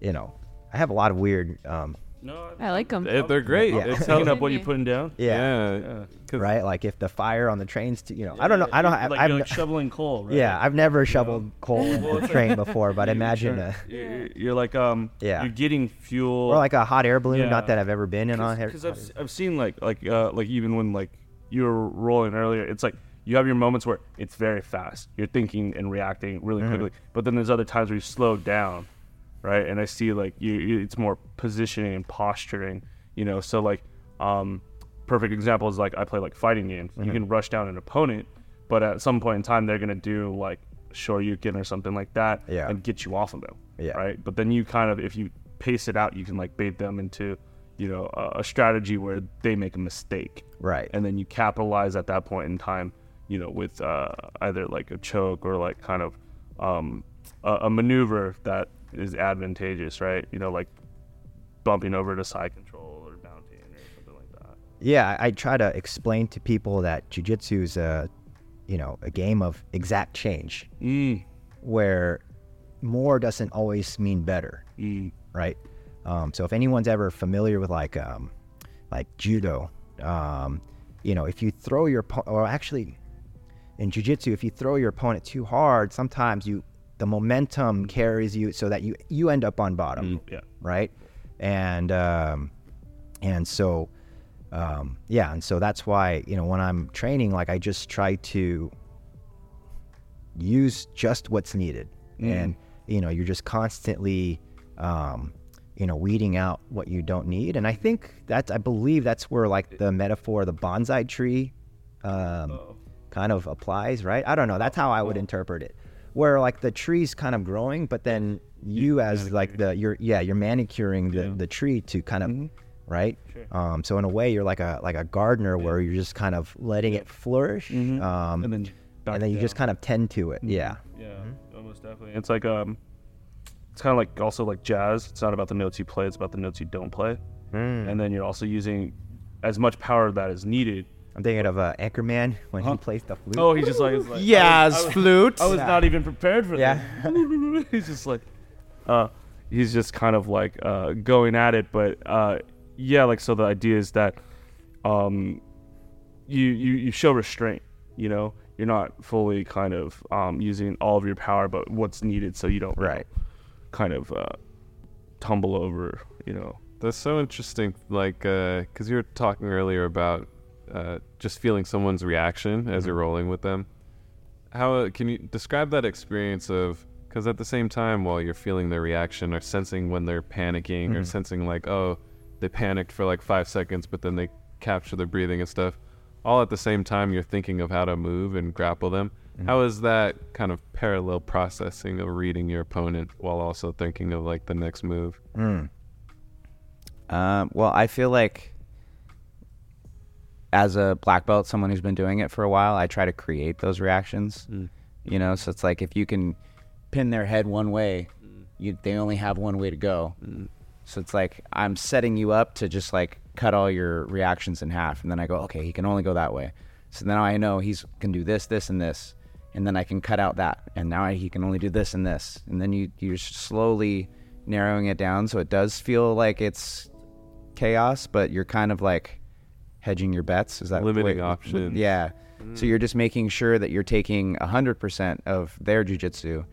you know, I have a lot of weird, um, No, I like them. They- They're great. Yeah. It's picking up what you're putting down. yeah, Yeah. 'cause- right. Like if the fire on the trains, to, you know, I don't know, I don't, have, like, I've, like shoveling coal, right? Yeah, I've never shoveled coal in Well, a train before, but You- imagine you're, a, you're, you're like um Yeah. you're getting fuel or like a hot air balloon. Yeah. Not that I've ever been in on air. because I've, s- I've seen like like uh like even when like you were rolling earlier it's like you have your moments where it's very fast you're thinking and reacting really Mm-hmm. quickly but then there's other times where you slow down right and I see like you, you it's more positioning and posturing you know so like um perfect example is like I play like fighting games Mm-hmm. you can rush down an opponent but at some point in time they're gonna do like shoryuken or something like that Yeah. and get you off of them Yeah. right but then you kind of if you pace it out you can like bait them into you know a, a strategy where they make a mistake Right. and then you capitalize at that point in time you know with uh, either like a choke or like kind of um, a, a maneuver that is advantageous right you know like bumping over to side control or mounting or something like that Yeah, I, try to explain to people that jujitsu is a, you know, a game of exact change, mm. where more doesn't always mean better, Mm. right? Um, so if anyone's ever familiar with like, um, like judo, um, you know, if you throw your, oppo- or actually, in jujitsu, if you throw your opponent too hard, sometimes you the momentum carries you so that you you end up on bottom Yeah. right? And um, and so um, yeah, and so that's why you know when I'm training, like I just try to use just what's needed, and you know you're just constantly um, you know weeding out what you don't need, and I think that's I believe that's where like the metaphor of the bonsai tree um, kind of applies, right? I don't know. That's how I would interpret it. Where like the tree's kind of growing, but then you as like the you're yeah you're manicuring the, the tree to kind of right. Um, so in a way, you're like a like a gardener where you're just kind of letting it flourish, um, And then and then you just kind of tend to it. Yeah. Yeah, almost definitely. It's like um, it's kind of like also like jazz. It's not about the notes you play; it's about the notes you don't play. And then you're also using as much power that is needed. I'm thinking of uh, Anchorman when he plays the flute. Oh, he's just like, it's like Yes, I was, I was, flute. I was not even prepared for Yeah. that. he's just like, uh, he's just kind of like uh, going at it. But uh, yeah, like so the idea is that um, you you you show restraint. You know, you're not fully kind of um, using all of your power, but what's needed so you don't you know, Right. kind of uh, tumble over. You know. That's so interesting. Like, because you were talking earlier about uh, just feeling someone's reaction as you're rolling with them. How uh, can you describe that experience of? Because at the same time, while you're feeling their reaction or sensing when they're panicking or sensing like, oh, they panicked for like five seconds, but then they capture their breathing and stuff. All at the same time, you're thinking of how to move and grapple them. How is that kind of parallel processing of reading your opponent while also thinking of like the next move? Um, well, I feel like as a black belt, someone who's been doing it for a while, I try to create those reactions. Mm. You know, so it's like if you can pin their head one way, you they only have one way to go. Mm. So it's like I'm setting you up to just like cut all your reactions in half, and then I go, okay, he can only go that way. So now I know he's can do this, this, and this, and then I can cut out that, and now he can only do this and this, and then you you're slowly narrowing it down so it does feel like it's chaos, but you're kind of like hedging your bets. Is that Limiting way- options. Yeah. So mm. you're just making sure that you're taking 100% of their jujitsu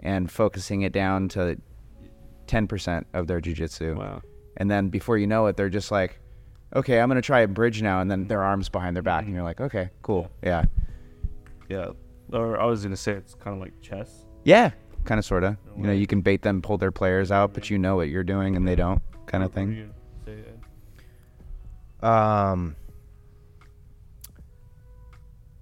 and focusing it down to 10% of their jujitsu. Wow. And then before you know it, they're just like, okay, I'm going to try a bridge now. And then their arms behind their back. And you're like, okay, cool. Yeah. Yeah. Or I was gonna say it's kind of like chess. Yeah. Kind of, sort of. You know, you can bait them, pull their players out, but you know what you're doing and they don't, kind of thing. Um,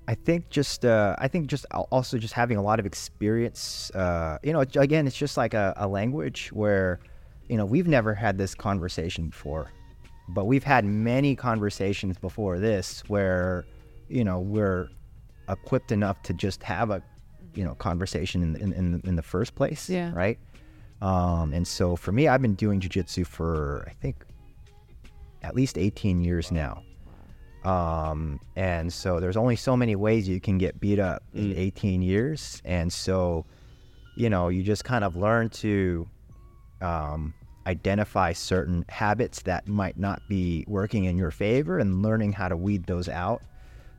I think just uh, I think just also just having a lot of experience. Uh, you know, again, it's just like a, a language where, you know, we've never had this conversation before, but we've had many conversations before this where, you know, we're equipped enough to just have a, you know, conversation in in in, in the first place. Yeah. Right. Um, and so for me, I've been doing jujitsu for I think at least 18 years now. Um, and so there's only so many ways you can get beat up in 18 years. And so, you know, you just kind of learn to um, identify certain habits that might not be working in your favor and learning how to weed those out.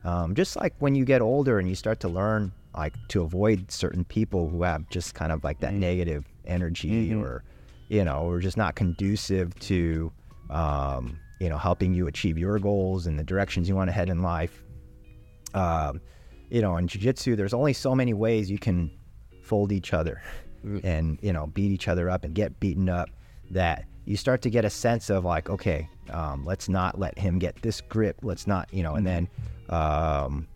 Um, just like when you get older and you start to learn like to avoid certain people who have just kind of like that negative energy or, you know, or just not conducive to, um, you know, helping you achieve your goals and the directions you want to head in life. Um, you know, in jiu-jitsu, there's only so many ways you can fold each other and, you know, beat each other up and get beaten up that you start to get a sense of like, okay, um, let's not let him get this grip. Let's not, you know, and then, um,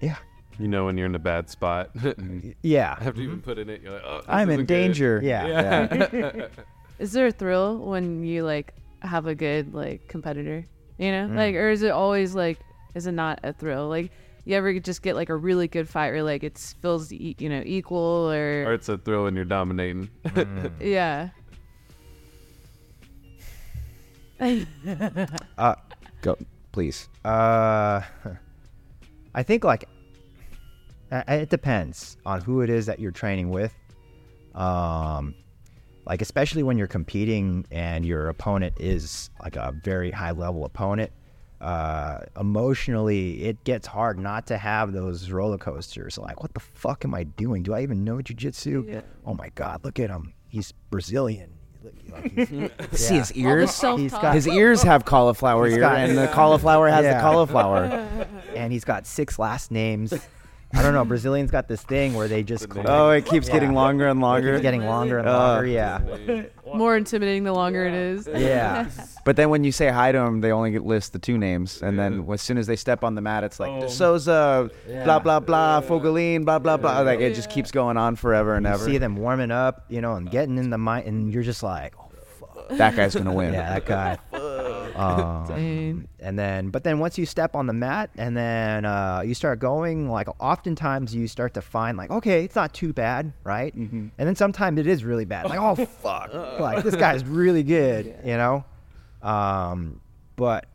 yeah, You know when you're in a bad spot. yeah, After you even put in it, you're like, oh, I'm in isn't good." danger. yeah. Is there a thrill when you like have a good like competitor? You know, Mm. like, or is it always like, is it not a thrill? Like, you ever just get like a really good fight where like it feels e- you know equal Or or, it's a thrill when you're dominating. yeah. Uh, Go, please. Uh, I think like uh, it depends on who it is that you're training with. Um, like especially when you're competing and your opponent is like a very high level opponent. uh, emotionally, it gets hard not to have those roller coasters. Like, what the fuck am I doing? Do I even know jujitsu? Yeah. Oh my god, look at him. He's Brazilian. Like, he's- See his ears. He's got- His ears have cauliflower He's ear, got- and the cauliflower has Yeah. the cauliflower. and he's got six last names. I don't know. Brazilians got this thing where they just The. Oh, it keeps Yeah. getting longer and It longer. keeps getting longer and Uh, longer. yeah, More intimidating the longer it is. yeah. But then when you say hi to them, they only get list the two names, and then as soon as they step on the mat, it's like Oh. De Souza, blah blah blah, Fogelin, blah blah blah. Like it just keeps going on forever and You ever. see them warming up, you know, and getting in the mind, and you're just like, oh, That guy's gonna win. yeah, that guy. Um, and then, but then once you step on the mat, and then uh, you start going, like oftentimes you start to find, like, okay, it's not too bad, right? Mhm. And then sometimes it is really bad. Like, oh fuck, like this guy's really good, you know. Um, but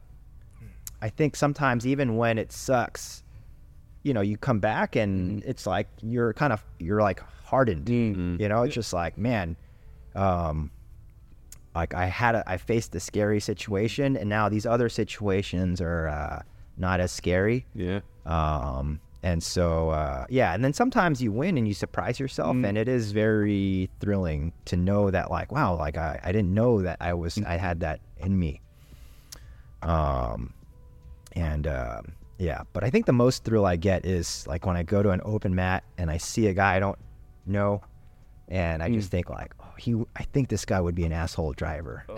I think sometimes even when it sucks, you know, you come back and it's like you're kind of you're like hardened. Mm. You know, it's just like man, um, like I had a, I faced a scary situation, and now these other situations are uh, not as scary. Yeah. Um, and so, uh, yeah, and then sometimes you win and you surprise yourself, and it is very thrilling to know that, like, wow, like I, I didn't know that I was, I had that in me. Um, and uh, yeah, but I think the most thrill I get is like when I go to an open mat and I see a guy I don't know, and I just think like, he, I think this guy would be an asshole driver.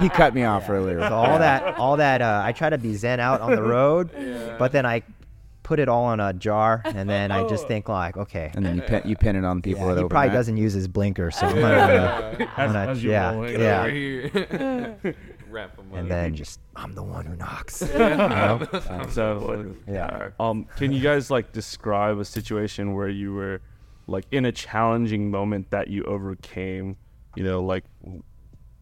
he cut me off earlier. So all that, all that, uh, I try to be zen out on the road, but then I put it all in a jar, and then I just think like, okay, and then you pin, you pin it on people. yeah, he probably mat. doesn't use his blinker, so I'm gonna, I'm gonna- as yeah, roll in. yeah, Over here. Wrap 'em and then just I'm the one who knocks. you know? So, Yeah. um, can you guys like describe a situation where you were like in a challenging moment that you overcame? You know, like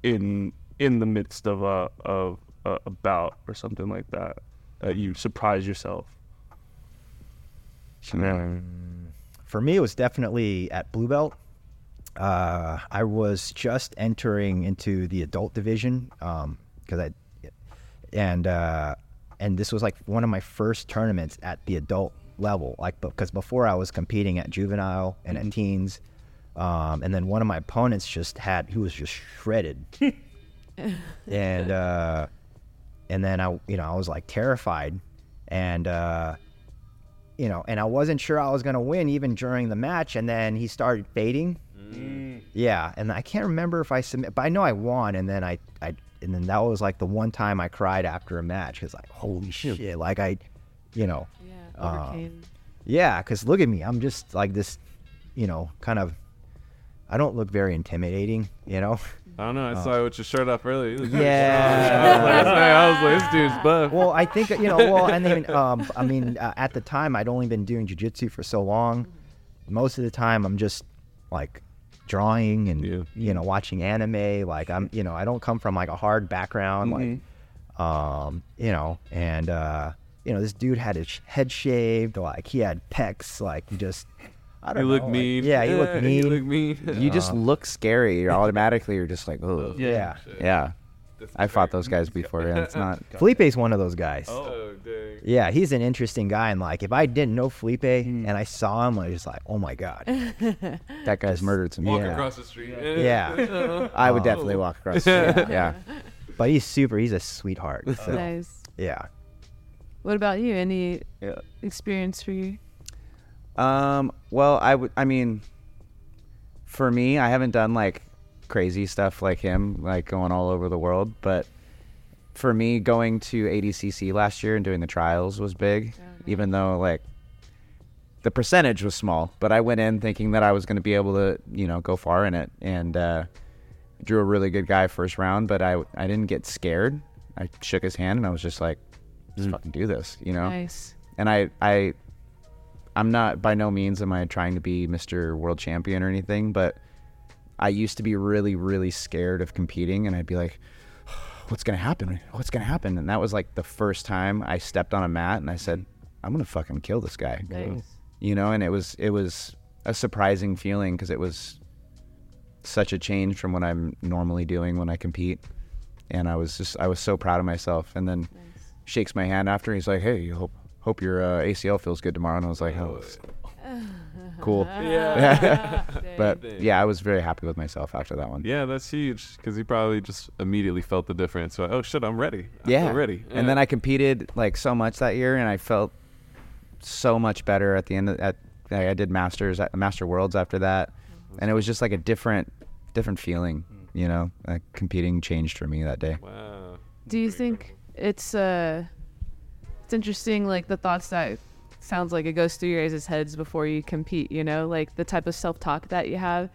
in in the midst of a of a, a bout or something like that. that you surprise yourself. For me, it was definitely at blue belt. Uh, I was just entering into the adult division because I, and uh, and this was like one of my first tournaments at the adult level. Like because before I was competing at juvenile and at teens, um, and then one of my opponents just had he was just shredded, and uh, and then I you know I was like terrified, and uh, you know, and I wasn't sure I was gonna win even during the match, and then he started fading. Yeah, and I can't remember if I submit, but I know I won, and then I, I, and then that was like the one time I cried after a match. Because like holy shit, like I, you know, Yeah. Uh, yeah, because look at me, I'm just like this, you know, kind of, I don't look very intimidating, you know. I don't know. I saw you with your shirt off earlier. You. Yeah. I was like, this- I was like, this dude's buff. well, I think you know. Well, and then um, I mean, uh, at the time, I'd only been doing jujitsu for so long. Most of the time, I'm just like drawing and Yeah. you know watching anime. Like I'm, you know, I don't come from like a hard background. Mhm. Like, um, you know, and uh, you know, this dude had his head shaved. Like he had pecs. Like he just, I don't look know, like- mean. yeah, he looked mean. You look mean. You just Uh, look scary. You're automatically. You're just like, oh, yeah. yeah. I fought those guys before. Yeah, it's not. Felipe's one of those guys. Oh, dang. Yeah, he's an interesting guy, and like if I didn't know Felipe Hmm. and I saw him, I was just like, oh my god. That guy's murdered some. Walk. Yeah. across the street. Yeah. I would Oh. definitely walk across. the street. yeah. But he's super. He's a sweetheart. So, Nice. yeah. What about you? Any experience for you? Um. Well, I would. I mean, for me, I haven't done like crazy stuff like him, like going all over the world. But for me, going to ADCC last year and doing the trials was big, even though like the percentage was small. But I went in thinking that I was going to be able to, you know, go far in it, and uh, drew a really good guy first round. But I I didn't get scared. I shook his hand and I was just like, just mm. fucking do this, you know Nice. and I I I'm not by no means am I trying to be Mr. World Champion or anything, but I used to be really really scared of competing and I'd be like what's going to happen? What's going to happen? And that was like the first time I stepped on a mat and I said I'm going to fucking kill this guy. Nice. You know, and it was it was a surprising feeling because it was such a change from what I'm normally doing when I compete. and I was just I was so proud of myself. And then shakes my hand after. He's like, "Hey, hope hope your uh, ACL feels good tomorrow." And I was like, "Oh, cool." Yeah. but yeah, I was very happy with myself after that one. yeah, that's huge because he probably just immediately felt the difference. So, oh shit, I'm ready. I yeah feel ready. and then i competed like so much that year and i felt so much better at the end of at i did masters at master worlds after that and it was just like a different different feeling you know like competing changed for me that day Wow. Do you think it's uh it's interesting like the thoughts that sounds like it goes through your guys' heads before you compete, you know, like the type of self talk that you have.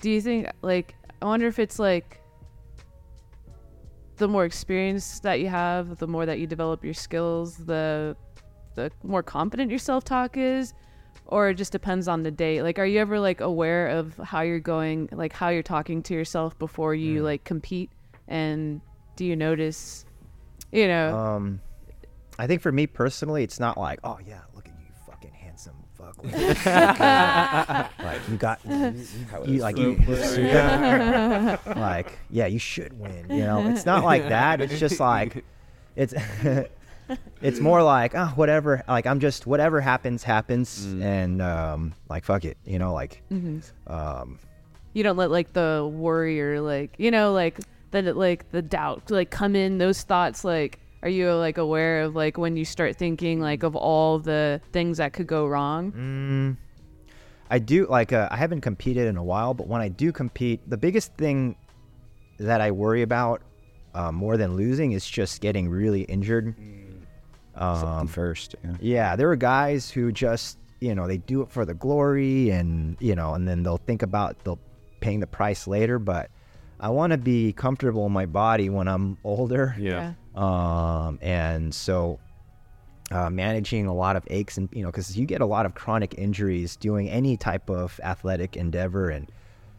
Do you think like I wonder if it's like the more experience that you have, the more that you develop your skills, the the more confident your self talk is, or it just depends on the day. Like, are you ever like aware of how you're going, like how you're talking to yourself before you like compete, and do you notice, you know? Um, I think for me personally, it's not like, oh yeah, look at you, fucking handsome fuck. Look like you got, you, you- like you, you got- like yeah, you should win. You know, it's not like that. It's just like, it's, it's more like oh whatever. Like I'm just whatever happens happens, and um, like fuck it. You know, like um, you don't let like the worry or like you know like the like the doubt like come in those thoughts like are you like aware of like when you start thinking like of all the things that could go wrong Mm, I do like uh, I haven't competed in a while, but when I do compete, the biggest thing that I worry about uh, more than losing is just getting really injured. Um, first yeah. yeah, there are guys who just you know they do it for the glory, and you know, and then they'll think about they'll paying the price later. But I want to be comfortable in my body when I'm older. Yeah. Um, and so uh, managing a lot of aches and you know because you get a lot of chronic injuries doing any type of athletic endeavor and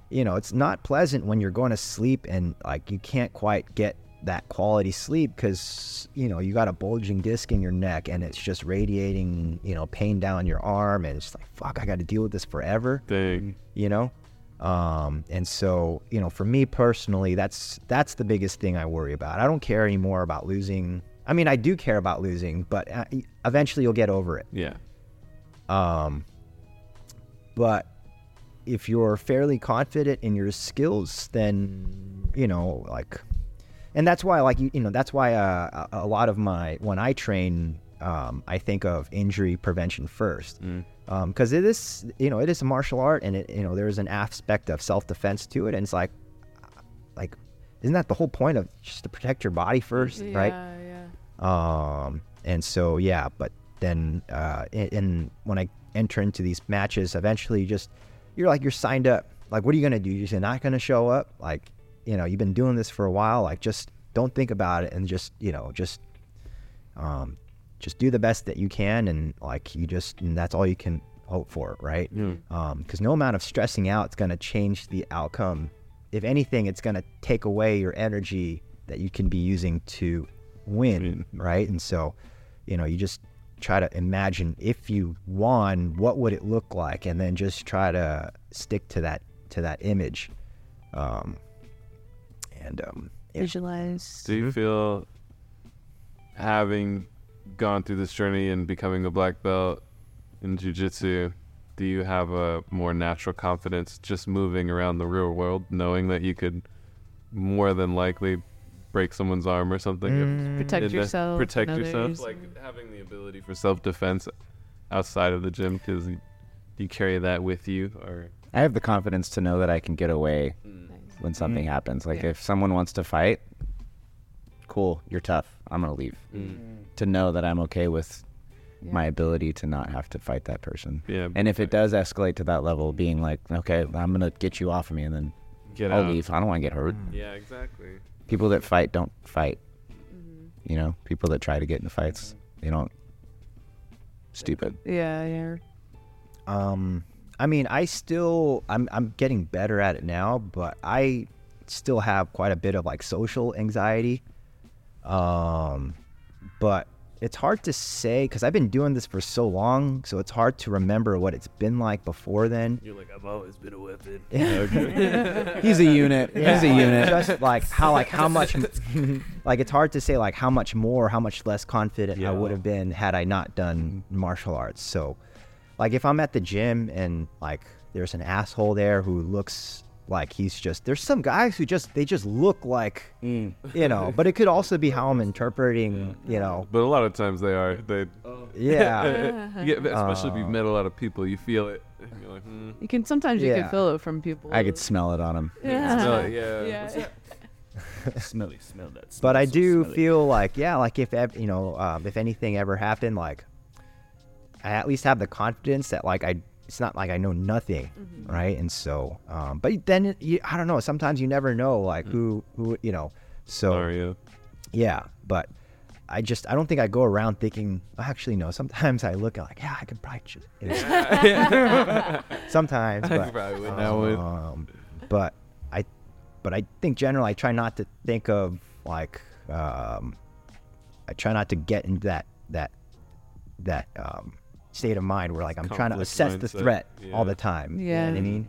you know it's not pleasant when you're going to sleep and like you can't quite get that quality sleep because you know you got a bulging disc in your neck and it's just radiating you know pain down your arm and it's like fuck i got to deal with this forever Dang. you know um, and so you know for me personally that's that's the biggest thing i worry about i don't care anymore about losing i mean i do care about losing but uh, eventually you'll get over it Yeah. um, but if you're fairly confident in your skills then you know like and that's why like you, you know that's why uh, a a lot of my when i train um, i think of injury prevention first Mm. Because it is you know it is a martial art and it you know there's an aspect of self-defense to it and it's like like isn't that the whole point of just to protect your body first right? yeah. Um and so yeah but then uh and when i enter into these matches eventually you just you're like you're signed up. Like what are you gonna do? You're not gonna show up? Like you know you've been doing this for a while. Like just don't think about it and just you know just um just do the best that you can and like you just and that's all you can hope for right Yeah. um because no amount of stressing out is going to change the outcome if anything it's going to take away your energy that you can be using to win Win. right and so you know you just try to imagine if you won what would it look like and then just try to stick to that to that image um and um yeah. visualize Do you feel having gone through this journey and becoming a black belt in jiu-jitsu, do you have a more natural confidence just moving around the real world knowing that you could more than likely break someone's arm or something? Mm, protect yourself Protect yourself. others. Like having the ability for self-defense outside of the gym because do you carry that with you or i have the confidence to know that i can get away when something happens like Yeah. if someone wants to fight cool you're tough i'm gonna leave Mm. To know that i'm okay with Yeah. my ability to not have to fight that person yeah And if it does escalate to that level, being like, okay, I'm gonna get you off of me, and then get I'll out. leave. I don't want to get hurt. Yeah, exactly. People that fight don't fight. Mm-hmm. You know, people that try to get into fights, they don't. Stupid. yeah yeah Um, I mean, I still, I'm, I'm getting better at it now, but I still have quite a bit of like social anxiety. Um, but it's hard to say because I've been doing this for so long, so it's hard to remember what it's been like before then. You're like, I've always been a weapon. He's a unit. He's a unit. Just like how like how much like it's hard to say like how much more, how much less confident I would have been had I not done martial arts. So like if I'm at the gym and like there's an asshole there who looks like he's just there's some guys who just they just look like Mm. you know, but it could also be how I'm interpreting, you know. But a lot of times they are. They, Yeah. you get, especially if you've Uh, met a lot of people, you feel it. You're like, hmm. You can sometimes you Yeah. can feel it from people. I could smell it on him. Yeah. Smell it, yeah. Yeah. smelly, smell that. but I so do smelly. feel like yeah, like if ev- you know, um, if anything ever happened, like I at least have the confidence that like I, it's not like I know nothing, right? And so, um, but then it, you, I don't know. Sometimes you never know, like who who you know. So Mario. yeah, but I just I don't think I go around thinking. Actually, no. Sometimes I look at like yeah, I could probably just. you sometimes, I but, probably win that one. um, but I, but I think generally I try not to think of like um, I try not to get into that that that um, state of mind where like I'm trying to Conflict assess the mindset, threat all the time. Yeah. you know what I mean.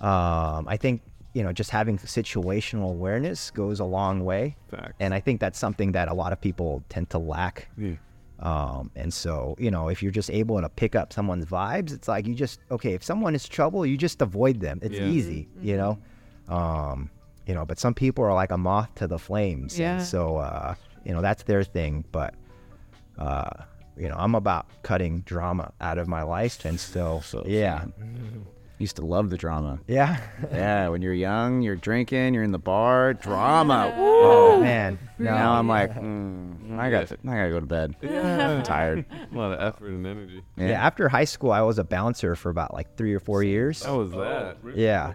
Um, I think you know just having situational awareness goes a long way, Facts. and I think that's something that a lot of people tend to lack. Yeah. Um, and so, you know, if you're just able to pick up someone's vibes, it's like you just okay. If someone is trouble, you just avoid them. It's Yeah. easy, you know. Um, you know, but some people are like a moth to the flames. and so, uh, you know, that's their thing. But, uh, you know, I'm about cutting drama out of my life, and still, So yeah, Used to love the drama. yeah. Yeah, when you're young, you're drinking, you're in the bar, drama. oh man, no. Now I'm like, mm, I got, I gotta go to bed. I'm tired. A lot of effort and energy. yeah. After high school, I was a bouncer for about like three or four years. How was that? Yeah.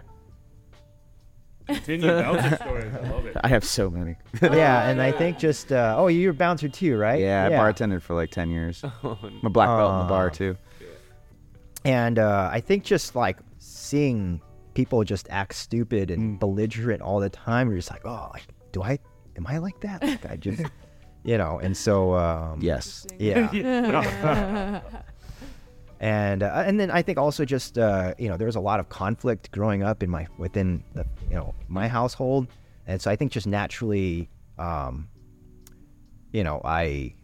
Continue bouncer stories. I love it. I have so many. yeah, and I think just uh, oh, you're a bouncer too, right? Yeah, I bartended for like ten years. I'm a black belt in the bar Uh, too. And uh, I think just like seeing people just act stupid and belligerent all the time, you're just like, oh, like, do I, am I like that? Like, I just, you know, and so, um, Yes. yeah. And uh, and then I think also just uh, you know there was a lot of conflict growing up in my within the you know my household, and so I think just naturally, um, you know, I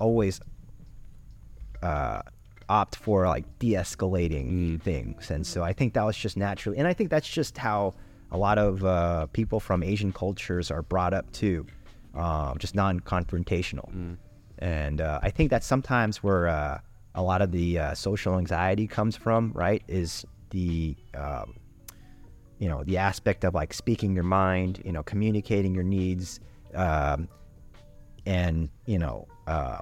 always uh, opt for like de-escalating things, and so I think that was just naturally, and I think that's just how a lot of uh, people from Asian cultures are brought up too, um, just non-confrontational, and uh, I think that sometimes where uh, a lot of the uh, social anxiety comes from, right? Is the um, you know the aspect of like speaking your mind, you know, communicating your needs, um, and you know, uh,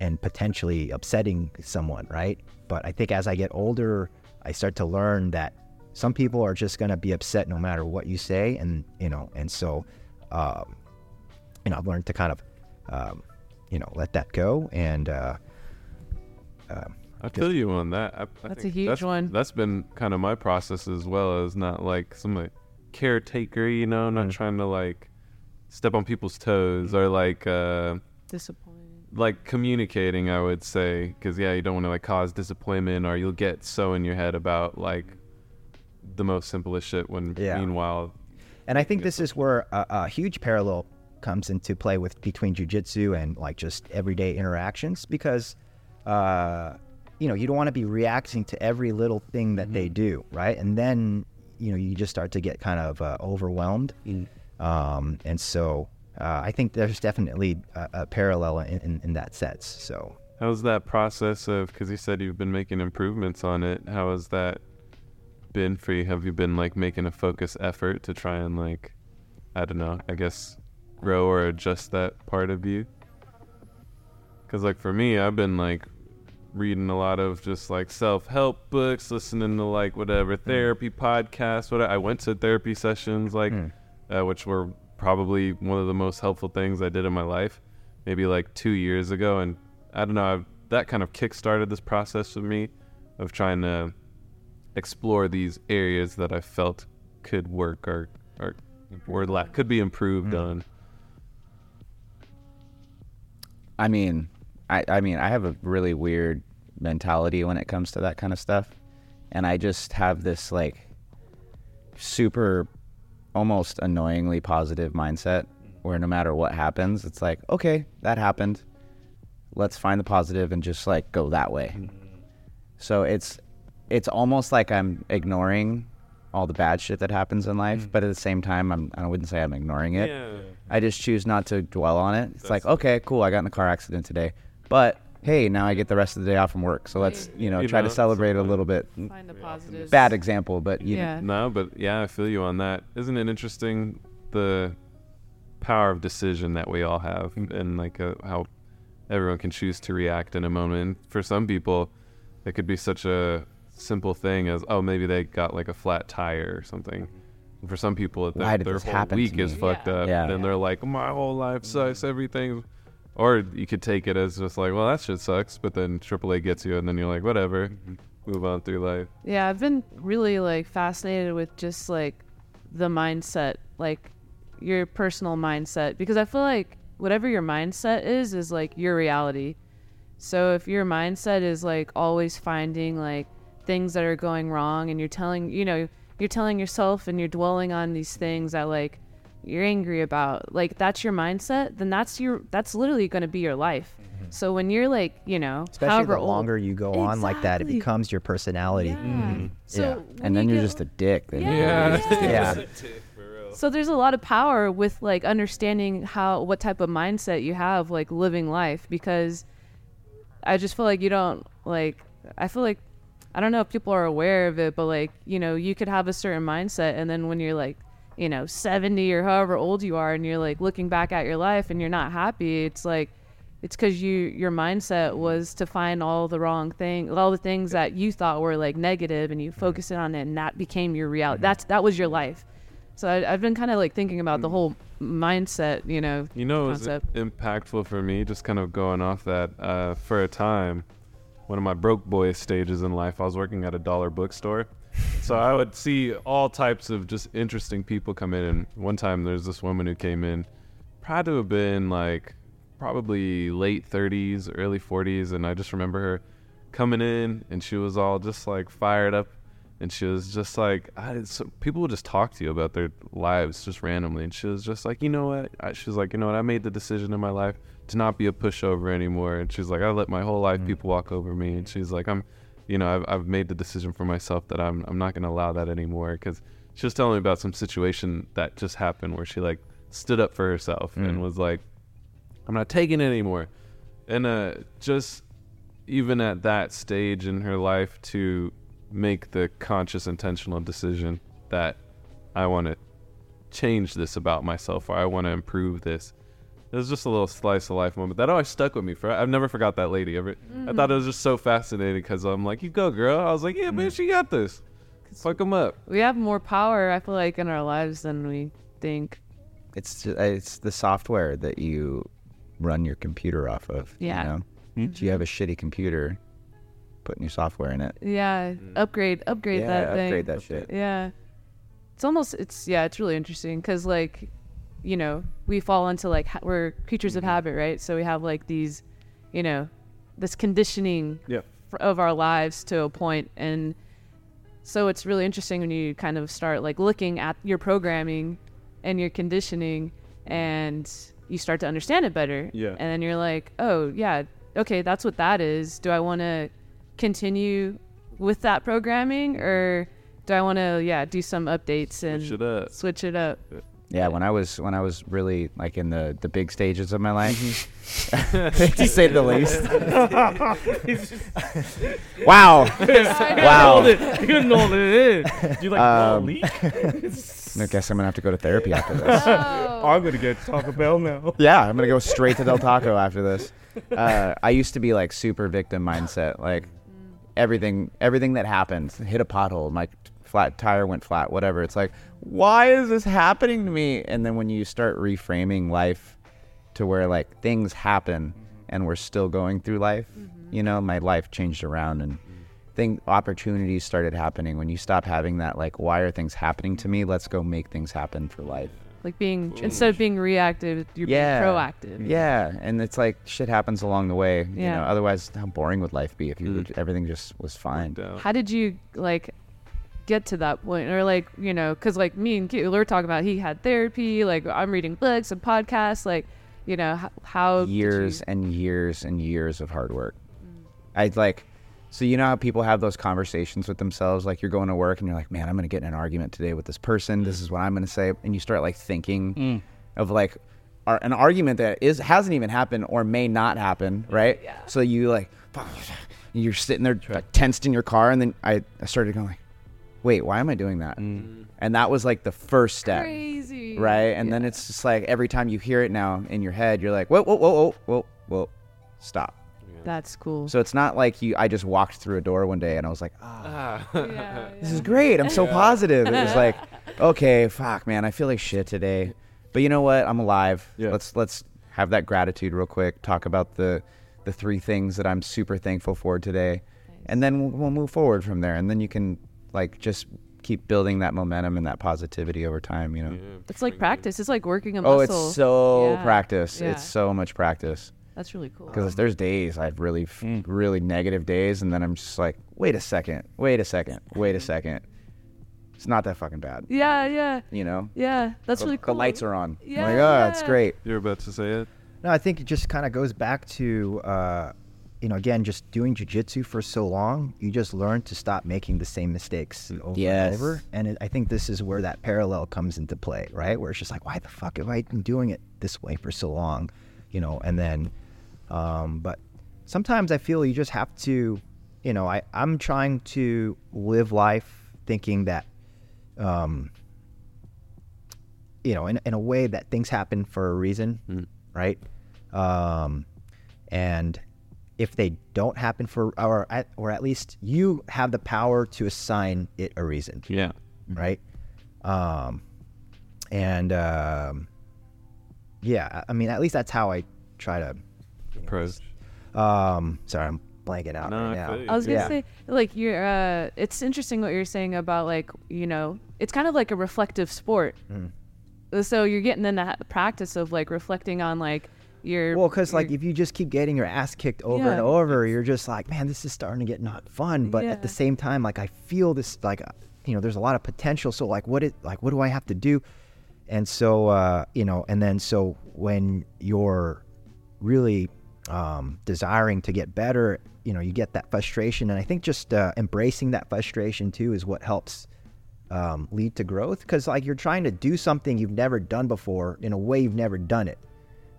and potentially upsetting someone, right? But I think as I get older, I start to learn that some people are just gonna be upset no matter what you say, and you know, and so, um, you know, I've learned to kind of, um, you know, let that go, and uh, um, I feel you on that. I, I That's a huge that's, one. That's been kind of my process as well as not like some like caretaker, you know, not Mm. trying to like step on people's toes or like uh Disappointed. like communicating. I would say because yeah, you don't want to like cause disappointment or you'll get so in your head about like the most simplest shit. When Yeah. meanwhile, And I think this is where a, a huge parallel comes into play with between jujitsu and like just everyday interactions because, uh, you know, you don't want to be reacting to every little thing that they do, right? And then, you know, you just start to get kind of uh, overwhelmed. Um, and so uh, I think there's definitely a, a parallel in, in, in that sense. So, how's that process of? Because you said you've been making improvements on it. How has that been for you? Have you been like making a focus effort to try and like, I don't know, I guess grow or adjust that part of you? Because like for me, I've been like reading a lot of just like self-help books, listening to like whatever hmm. therapy podcasts. What I went to therapy sessions like, hmm. uh, which were probably one of the most helpful things I did in my life, maybe like two years ago, and I don't know, I've, that kind of kick-started this process for me of trying to explore these areas that I felt could work or or or la- could be improved hmm. on. I mean, I, I mean, I have a really weird mentality when it comes to that kind of stuff. And I just have this like super almost annoyingly positive mindset where no matter what happens, it's like, okay, that happened. Let's find the positive and just like go that way. Mm-hmm. So it's it's almost like I'm ignoring all the bad shit that happens in life, mm. but at the same time, I'm I wouldn't say I'm ignoring it. Yeah. I just choose not to dwell on it. It's like, okay, cool, I got in a car accident today, but hey, now I get the rest of the day off from work, so let's you know You try know, to celebrate a little bit. Find a positive. Bad example, but you know, Yeah. No, but yeah, I feel you on that. Isn't it interesting the power of decision that we all have and like uh, how everyone can choose to react in a moment. For some people, it could be such a simple thing as oh maybe they got like a flat tire or something. And for some people, Why their, did their this whole happen to week is me? fucked Yeah. up, Yeah. and they're like my whole life sucks, everything. Or you could take it as just like, well, that shit sucks, but then AAA gets you, and then you're like, whatever, mm-hmm. move on through life. Yeah, I've been really like fascinated with just like the mindset, like your personal mindset, because I feel like whatever your mindset is, is like your reality. So if your mindset is like always finding like things that are going wrong and you're telling, you know, you're telling yourself and you're dwelling on these things that like you're angry about, like that's your mindset, then that's your, that's literally going to be your life. Mm-hmm. So when you're like, you know, Especially however the old- longer you go on like that, it becomes your personality. Yeah. Mm-hmm. So Yeah. and then you you're get- just a dick. Then Yeah. Yeah. So there's a lot of power with like understanding how what type of mindset you have like living life because I just feel like you don't like I feel like I don't know if people are aware of it but like you know you could have a certain mindset and then when you're like you know 70 or however old you are and you're like looking back at your life and you're not happy it's like it's because you your mindset was to find all the wrong thing all the things that you thought were like negative and you focused on it and that became your reality that's that was your life so I, I've been kind of like thinking about the whole mindset, you know. You know, it was impactful for me, just kind of going off that. Uh, for a time, one of my broke boy stages in life, I was working at a dollar bookstore. So I would see all types of just interesting people come in. And one time, there's this woman who came in, had to have been like probably late 30s, early 40s. And I just remember her coming in, and she was all just like fired up and she was just like I, so people would just talk to you about their lives just randomly and she was just like you know what I, she was like you know what i made the decision in my life to not be a pushover anymore and she's like i let my whole life mm. people walk over me and she's like i'm you know i've, I've made the decision for myself that i'm, I'm not going to allow that anymore because she was telling me about some situation that just happened where she like stood up for herself and was like i'm not taking it anymore and uh just even at that stage in her life to make the conscious intentional decision that I want to change this about myself or I want to improve this. It was just a little slice of life moment that always stuck with me. For I've never forgot that lady. Ever, I thought it was just so fascinating because I'm like, you go, girl. I was like, yeah, man, she got this. Fuck them up. We have more power, I feel like, in our lives than we think. it's ju- it's the software that you run your computer off of. Yeah. You know? Hmm? So you have a shitty computer, put new software in it. Yeah, mm. upgrade, upgrade yeah, that thing. upgrade that shit. Yeah, it's almost it's yeah, it's really interesting because like, you know, we fall into like ha- we're creatures of mm-hmm. habit, right? So we have like these, you know, this conditioning Yeah. f- of our lives to a point and so it's really interesting when you kind of start like looking at your programming and your conditioning and you start to understand it better Yeah. and then you're like oh yeah okay that's what that is do i want to continue with that programming or do i want to yeah do some updates and Switch it up. switch it up Yeah, when I was when I was really like in the the big stages of my life, Mm-hmm. to say the least. wow, wow. You didn't know what it is. Do you like Um, leak? I guess I'm gonna have to go to therapy after this. I'm gonna get Taco Bell now. yeah, I'm gonna go straight to Del Taco after this. Uh, I used to be like super victim mindset, like everything everything that happened, hit a pothole, my flat tire went flat, whatever. It's like, why is this happening to me? And then when you start reframing life to where like things happen and we're still going through life, you know, my life changed around and thing opportunities started happening when you stop having that like why are things happening to me let's go make things happen for life Like being instead of being reactive, you're Yeah. being proactive. Yeah, and it's like shit happens along the way. You Yeah. know, otherwise, how boring would life be if you Mm. everything just was fine? How did you like get to that point, or like you know, because like me and Kate, we were talking about he had therapy. Like I'm reading books and podcasts. Like you know, how, how years you- and years and years of hard work. I'd like, so you know how people have those conversations with themselves, like you're going to work and you're like, man, I'm gonna get in an argument today with this person. This is what I'm gonna say, and you start like thinking mm. of like ar- an argument that is hasn't even happened or may not happen, mm. right? Yeah. So you like, you're sitting there like, tensed in your car, and then I, I started going like, wait, why am I doing that? And that was like the first step crazy, right? And then it's just like every time you hear it now in your head, you're like, whoa, whoa, whoa, whoa, whoa, whoa, stop. That's cool. So it's not like you. I just walked through a door one day and I was like, ah, yeah, this is great. I'm so positive. It was like, okay, fuck, man, I feel like shit today, but you know what? I'm alive. Yeah. Let's let's have that gratitude real quick. Talk about the the three things that I'm super thankful for today, and then we'll, we'll move forward from there. And then you can like just keep building that momentum and that positivity over time. You know. It's like practice. It's like working a Oh, muscle. it's so Yeah, practice. yeah. It's so much practice. That's really cool. Because there's days I've really, f- really negative days, and then I'm just like, wait a second, wait a second, wait a second. It's not that fucking bad, Yeah, yeah, you know. yeah. That's the, really cool. the lights are on. Yeah, I'm like, oh, it's great. You're about to say it. No, I think it just kind of goes back to, uh, you know, again, just doing jujitsu for so long, you just learn to stop making the same mistakes over Yes. and over. And it, I think this is where that parallel comes into play, right? Where it's just like, why the fuck have I been doing it this way for so long, you know? And then, um, but sometimes I feel you just have to, you know, I I'm trying to live life thinking that, um, you know, in, in a way that things happen for a reason, right? Um, and if they don't happen for, or at, or at least you have the power to assign it a reason, Yeah. right? Um, and um, yeah, I I mean, at least that's how I try to. Approach. Um, sorry, I'm blanking out No, right I now. I was gonna Yeah. say, like you're. Uh, it's interesting what you're saying about like you know, it's kind of like a reflective sport. Mm-hmm. So you're getting in that practice of like reflecting on like your. Well, because like if you just keep getting your ass kicked over Yeah. and over, you're just like, man, this is starting to get not fun. But at the same time, like I feel this, like, uh, you know, there's a lot of potential. So like, what it, like, what do I have to do? And so, uh, you know, and then so when you're really um, desiring to get better, you know, you get that frustration, and I think just uh, embracing that frustration too is what helps um, lead to growth. Because like you're trying to do something you've never done before in a way you've never done it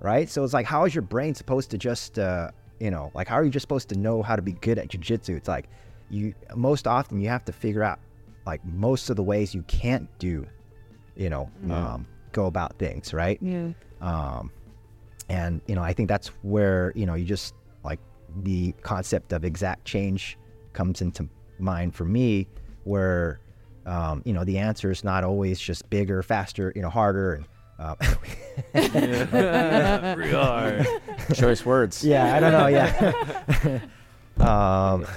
right? So it's like, how is your brain supposed to just, uh, you know, like, how are you just supposed to know how to be good at jujitsu? It's like, you most often you have to figure out, like, most of the ways you can't do, you know, um, go about things, right? yeah. Um, and you know, I think that's where you know you just like the concept of exact change comes into mind for me, where um, you know the answer is not always just bigger, faster, you know, harder, and uh, we are. Choice words. Yeah, I don't know. Yeah. um,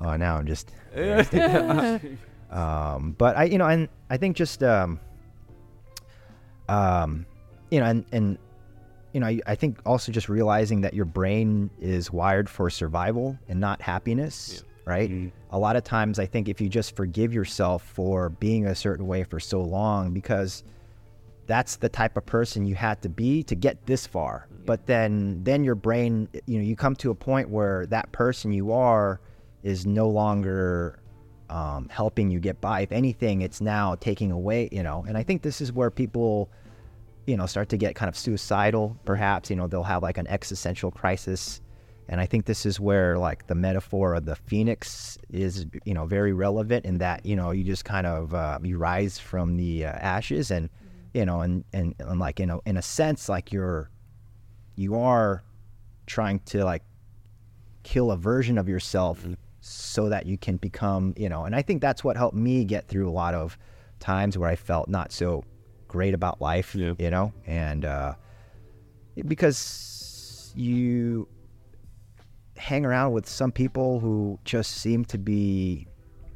oh, now I'm just. um, but I, you know, and I think just, um, um, you know, and and you know, I, I think also just realizing that your brain is wired for survival and not happiness. Right. A lot of times, I think if you just forgive yourself for being a certain way for so long, because that's the type of person you had to be to get this far. But then then your brain you know you come to a point where that person you are is no longer um, helping you get by. If anything it's now taking away you know. And i think this is where people you know start to get kind of suicidal perhaps. You know they'll have like an existential crisis. And i think this is where like the metaphor of the phoenix is you know very relevant in that you know you just kind of uh, you rise from the uh, ashes and you know and, and and like you know in a sense like you're you are trying to like kill a version of yourself so that you can become you know and i think that's what helped me get through a lot of times where i felt not so great about life Yeah. you know and uh because you hang around with some people who just seem to be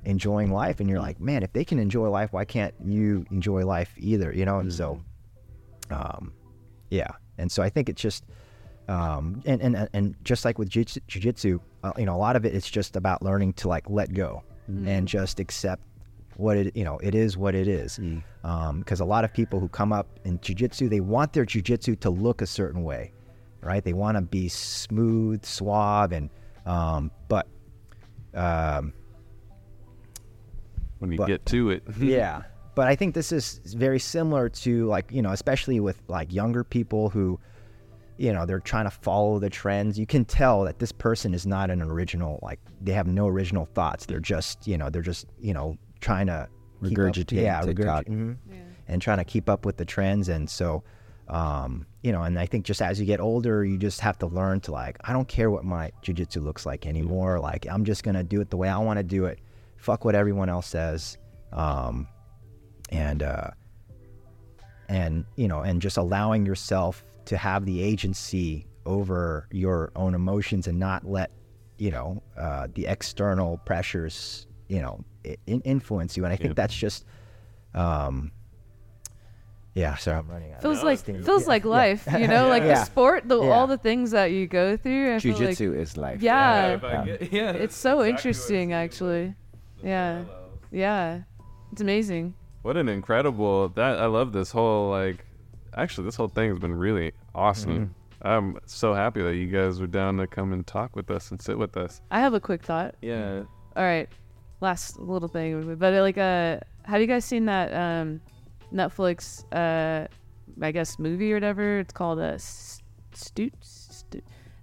enjoying life and you're like man if they can enjoy life why can't you enjoy life either you know and so um, yeah. And so I think it's just, um, and, and, and just like with jiu- jujitsu, uh, you know, a lot of it, it's just about learning to like let go and just accept what it, you know, it is what it is. Because a lot of people who come up in jujitsu, they want their jujitsu to look a certain way, right? They want to be smooth, suave, and, um, but, um, when you But- get to it. yeah. But i think this is very similar to like you know especially with like younger people who you know they're trying to follow the trends. You can tell that this person is not an original like they have no original thoughts. They're just you know they're just you know trying to Regurgitate yeah, TikTok. regurg- mhm. and trying to keep up with the trends. And so um you know and i think just as you get older you just have to learn to like i don't care what my jiu-jitsu looks like anymore. Like i'm just gonna do it the way i want to do it fuck what everyone else says um and uh, and you know and just allowing yourself to have the agency over your own emotions and not let you know uh, the external pressures you know in- influence you and i think Yeah. that's just um yeah sorry i'm running out of feels like steam. feels Yeah. like life, you know, like the sport, the Yeah. all the things that you go through. I feel like- Jiu-jitsu is life. yeah, if I get- yeah, it's so exactly interesting, it's- actually. Yeah, yeah, it's amazing. What an incredible that I love this whole like actually this whole thing has been really awesome. I'm so happy that you guys were down to come and talk with us and sit with us. I have a quick thought. Yeah. All right, last little thing, but like, uh, have you guys seen that um, Netflix, uh, I guess movie or whatever? It's called a uh, Stutz,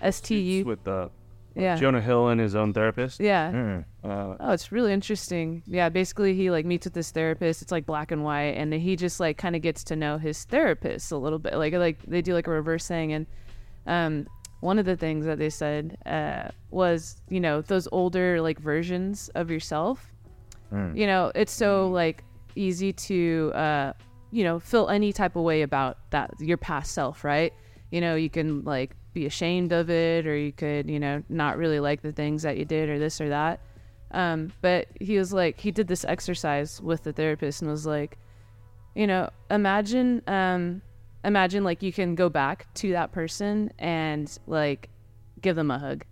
S T U. with uh, Yeah, Jonah Hill and his own therapist. yeah. Mm. Uh, Oh, it's really interesting. Yeah, basically he like meets with this therapist. It's like black and white, and he just like kind of gets to know his therapist a little bit. Like like they do like a reverse thing, and um, one of the things that they said uh, was you know those older like versions of yourself. You know, it's so like easy to uh, you know feel any type of way about that your past self, right? You know, you can like be ashamed of it, or you could you know not really like the things that you did, or this or that. Um, but he was like, he did this exercise with the therapist and was like, you know, imagine, um, imagine like you can go back to that person and like give them a hug.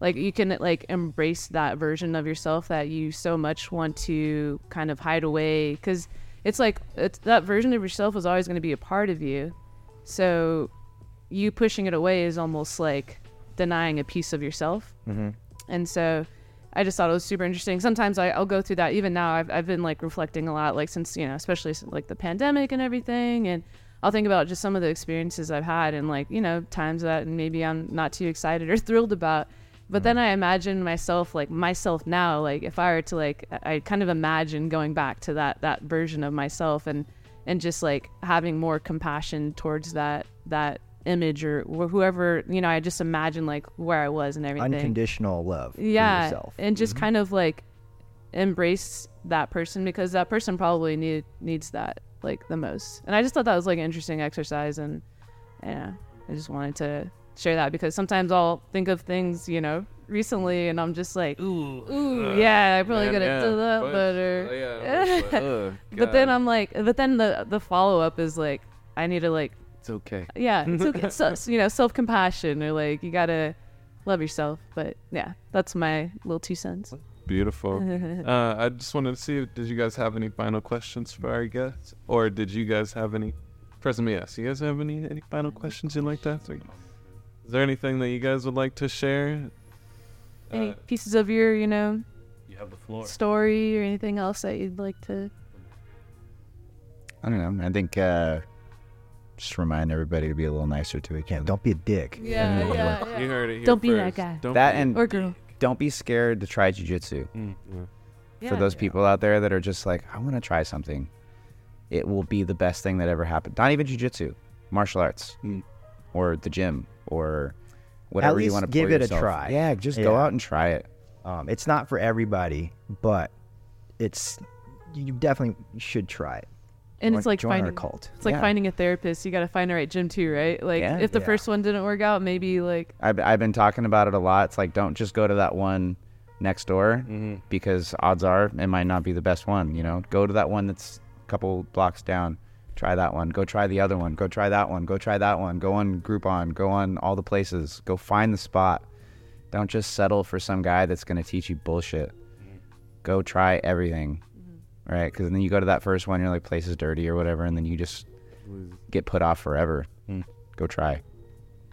Like you can like embrace that version of yourself that you so much want to kind of hide away because it's like it's that version of yourself is always going to be a part of you. So you pushing it away is almost like denying a piece of yourself. Mm-hmm. And so I just thought it was super interesting. Sometimes I, I'll go through that. Even now, I've, I've been like reflecting a lot, like since, you know, especially like the pandemic and everything. And I'll think about just some of the experiences I've had and like, you know, times that maybe I'm not too excited or thrilled about. But mm-hmm. then I imagine myself, like myself now, like if I were to like, I I kind of imagine going back to that, that version of myself and, and just like having more compassion towards that, that image or whoever, you know, I just imagine like where I was and everything. Unconditional love for yeah yourself. and just mm-hmm. kind of like embrace that person because that person probably need needs that like the most. And i just thought that was like an interesting exercise and yeah i just wanted to share that because sometimes i'll think of things you know recently and i'm just like ooh ooh uh, yeah i probably Man, could have yeah, done that better oh, yeah, but, ugh, oh, but then i'm like but then the the follow-up is like i need to like it's okay. yeah it's okay so, you know self-compassion or like you gotta love yourself but yeah that's my little two cents Beautiful. uh, I just wanted to see, if- did you guys have any final questions for our guests, or did you guys have any? First, let me ask. You guys have any any final questions you'd like to ask? Is there anything that you guys would like to share? any Uh, pieces of your you know you have the floor. story or anything else that you'd like to I don't know. I think uh, just remind everybody to be a little nicer to each yeah, other. don't be a dick yeah yeah, You heard it. Here Don't be that guy. Don't That be- and or girl don't be scared to try jujitsu. Mm, yeah. For those people out there that are just like, I want to try something, it will be the best thing that ever happened. Not even jujitsu, martial arts, Mm. or the gym, or whatever you least want to give it a try. Yeah, just go out and try it. um, it's not for everybody but it's you definitely should try it and it's like finding our cult it's like Yeah. finding a therapist you got to find the right gym too right like Yeah. if the Yeah. first one didn't work out maybe like I've, I've been talking about it a lot. It's like, don't just go to that one next door Mhm. because odds are it might not be the best one. You know, go to that one that's a couple blocks down Try that one. Go try the other one. Go try that one. Go try that one. Go on Groupon. Go on all the places. Go find the spot. Don't just settle for some guy that's going to teach you bullshit. Go try everything. Right? Because then you go to that first one, you're like, place is dirty or whatever, and then you just get put off forever. Mm. Go try.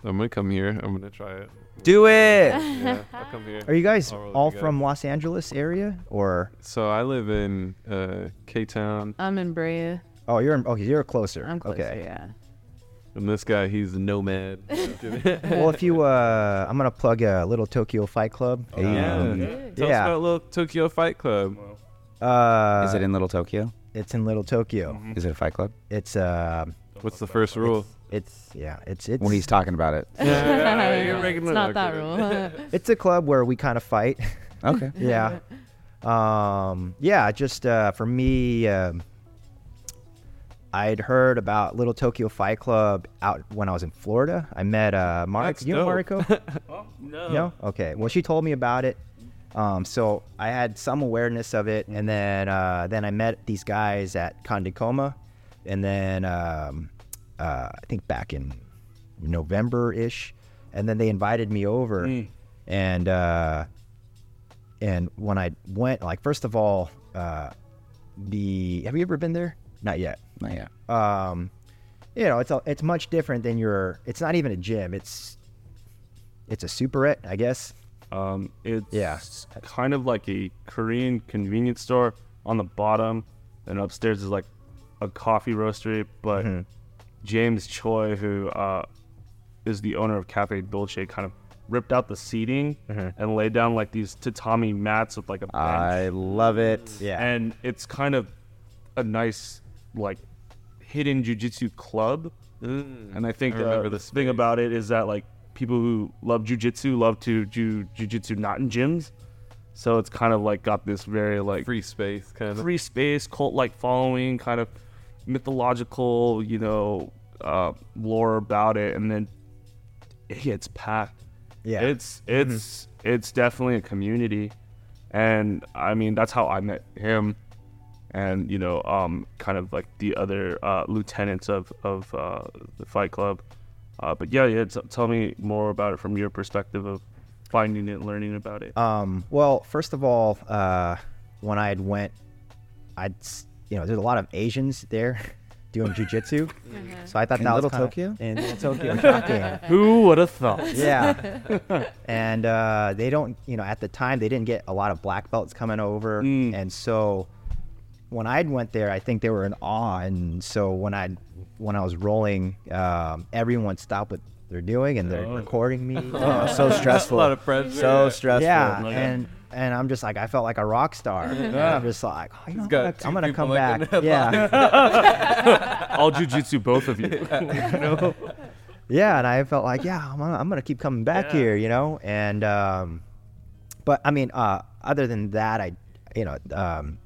I'm gonna come here. I'm gonna try it. Do it. Yeah, I'll come here. Are you guys I'll roll with all you guys. from Los Angeles area or? So I live in uh, K Town, I'm in Brea. Oh, you're in, okay. You're closer. I'm closer, Okay. yeah. and this guy, he's a nomad. well, if you, uh, I'm gonna plug a little Tokyo Fight Club. Oh, yeah. Um, Tell us Yeah. about little Tokyo Fight Club. Uh, is it in Little Tokyo? It's in Little Tokyo. Is it a fight club? It's uh, What's the first rule? it's yeah, it's it's When he's talking about it. you're making it's not that good. rule. it's a club where we kind of fight. Okay. yeah. Um, yeah, just uh, for me, um, I'd heard about Little Tokyo Fight Club out when I was in Florida. I met uh, Mark. That's You know dope. Mariko? Oh, no. No? Okay. Well, she told me about it. Um, so I had some awareness of it, and then uh, then I met these guys at Condicoma, and then um, uh, I think back in November ish, and then they invited me over, Mm. and uh, and when I went, like first of all, uh, the have you ever been there? Not yet Not yet. um, you know, it's a, it's much different than your. It's not even a gym. It's it's a superette, I guess. Um, it's Yeah. kind of like a Korean convenience store on the bottom, and upstairs is like a coffee roastery. But Mhm. James Choi, who uh, is the owner of Cafe Dolce, kind of ripped out the seating Mhm. and laid down like these tatami mats with like a bench. I love it. Yeah. and it's kind of a nice like hidden jujitsu club. Mm, And I think I the the thing about it is that like people who love jujitsu love to do jujitsu not in gyms. So it's kind of like got this very like free space kind of. free space, cult like following, kind of mythological, you know, uh, lore about it, and then it gets packed. Yeah. It's it's it's definitely a community, and I mean that's how I met him, and you know, um, kind of like the other uh, lieutenants of of uh, the Fight Club. Uh, but yeah, yeah, t- tell me more about it from your perspective of finding it, learning about it. Um, well, first of all, uh, when I had went, I'd you know, there's a lot of Asians there doing jujitsu, so I thought In that was Little kinda- Tokyo? In Little Tokyo, shocking. Who would have thought? yeah. and uh, they don't, you know, at the time they didn't get a lot of black belts coming over, Mm. and so when I went there, I think they were in awe, and so when I when I was rolling, um, everyone stopped what they're doing and they're Oh. recording me. Oh, so stressful. a lot of pressure. So stressful. yeah, Like- and and I'm just like I felt like a rock star. And I'm just like, oh, you know, I'm gonna, I'm gonna come like back. in the Yeah, All jujitsu, both of you. yeah, and I felt like, yeah, I'm gonna, I'm gonna keep coming back Yeah. here, you know. And um, but I mean, uh, other than that, I, you know, um,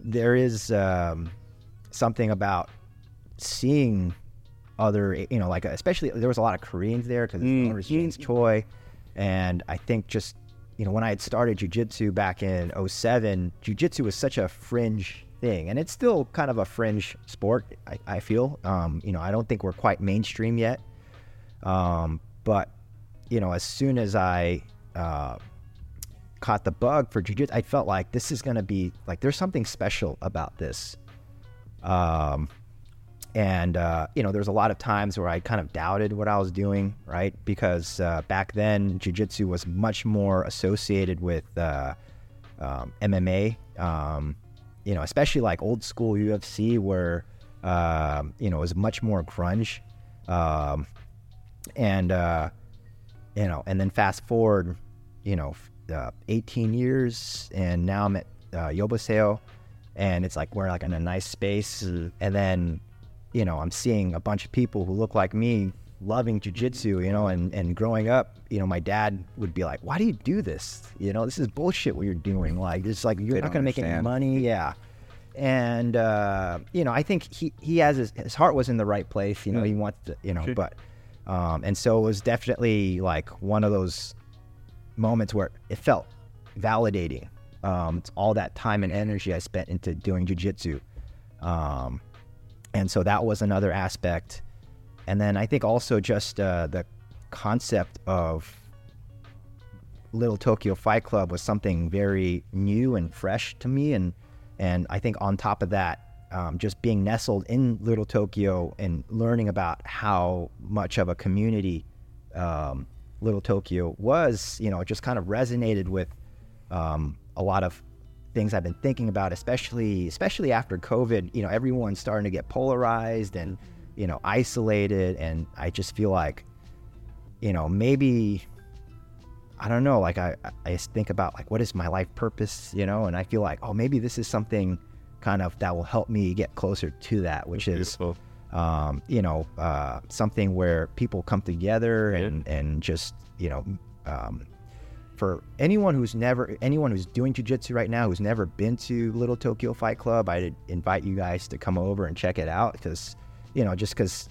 there is um, something about seeing other, you know, like especially there was a lot of Koreans there because Mm. owner's James Choi, and I think just you know when I had started jujitsu back in 07, jujitsu was such a fringe thing, and it's still kind of a fringe sport. I, I feel, um, you know, I don't think we're quite mainstream yet, um, but you know, as soon as I uh, caught the bug for jujitsu, I felt like this is gonna be like there's something special about this. Um, and uh, you know, there's a lot of times where I kind of doubted what I was doing, right? Because uh, back then, jujitsu was much more associated with uh, um, MMA. Um, you know, especially like old school UFC, where um, you know it was much more grunge. Um, and uh, you know, and then fast forward, you know, uh, 18 years, and now I'm at uh, Yoboseo, and it's like we're like in a nice space, and then, you know, I'm seeing a bunch of people who look like me loving jujitsu, you know, and and growing up, you know, my dad would be like, "Why do you do this? You know, this is bullshit. What you're doing? Like, it's like you're They not gonna make any money, yeah." And uh, you know, I think he he has his, his heart was in the right place. You know, he wants to, you know, Sure. but um, and so it was definitely like one of those moments where it felt validating. Um, it's all that time and energy I spent into doing jujitsu. Um, and so that was another aspect. And then I think also just uh, the concept of Little Tokyo Fight Club was something very new and fresh to me, and and I think on top of that, um, just being nestled in Little Tokyo and learning about how much of a community um, Little Tokyo was, you know, just kind of resonated with um, a lot of things I've been thinking about, especially especially after COVID. You know, everyone's starting to get polarized and you know isolated, and I just feel like, you know, maybe I don't know. Like I I just think about like what is my life purpose, you know, and I feel like oh maybe this is something kind of that will help me get closer to that, which is Beautiful. um, you know, uh, something where people come together Yeah. and, and just, you know, um, for anyone who's never, anyone who's doing jujitsu right now who's never been to Little Tokyo Fight Club, I'd invite you guys to come over and check it out because, you know, just because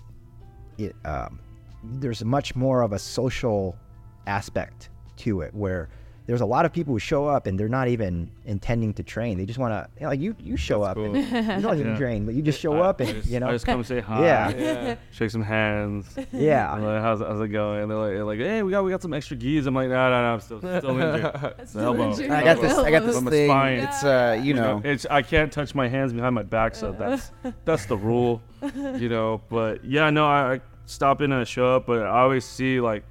it, um, there's much more of a social aspect to it where there's a lot of people who show up and they're not even intending to train. They just want to, you know, like you, you show That's up cool. and you don't even Yeah. train, but you just show I- up and, just- you know, I just come say hi. Yeah. Yeah. Shake some hands. yeah. I'm like, how's, how's it going? And they're like, they're like, hey, we got we got some extra gis. I'm like, no, no, no, I'm still still injured. It's elbow. injured. I got this. I got this On thing. spine. It's uh, you know, it's I can't touch my hands behind my back, so that's that's the rule, you know. But yeah, no, I, I stop in and I show up, but I always see like, j-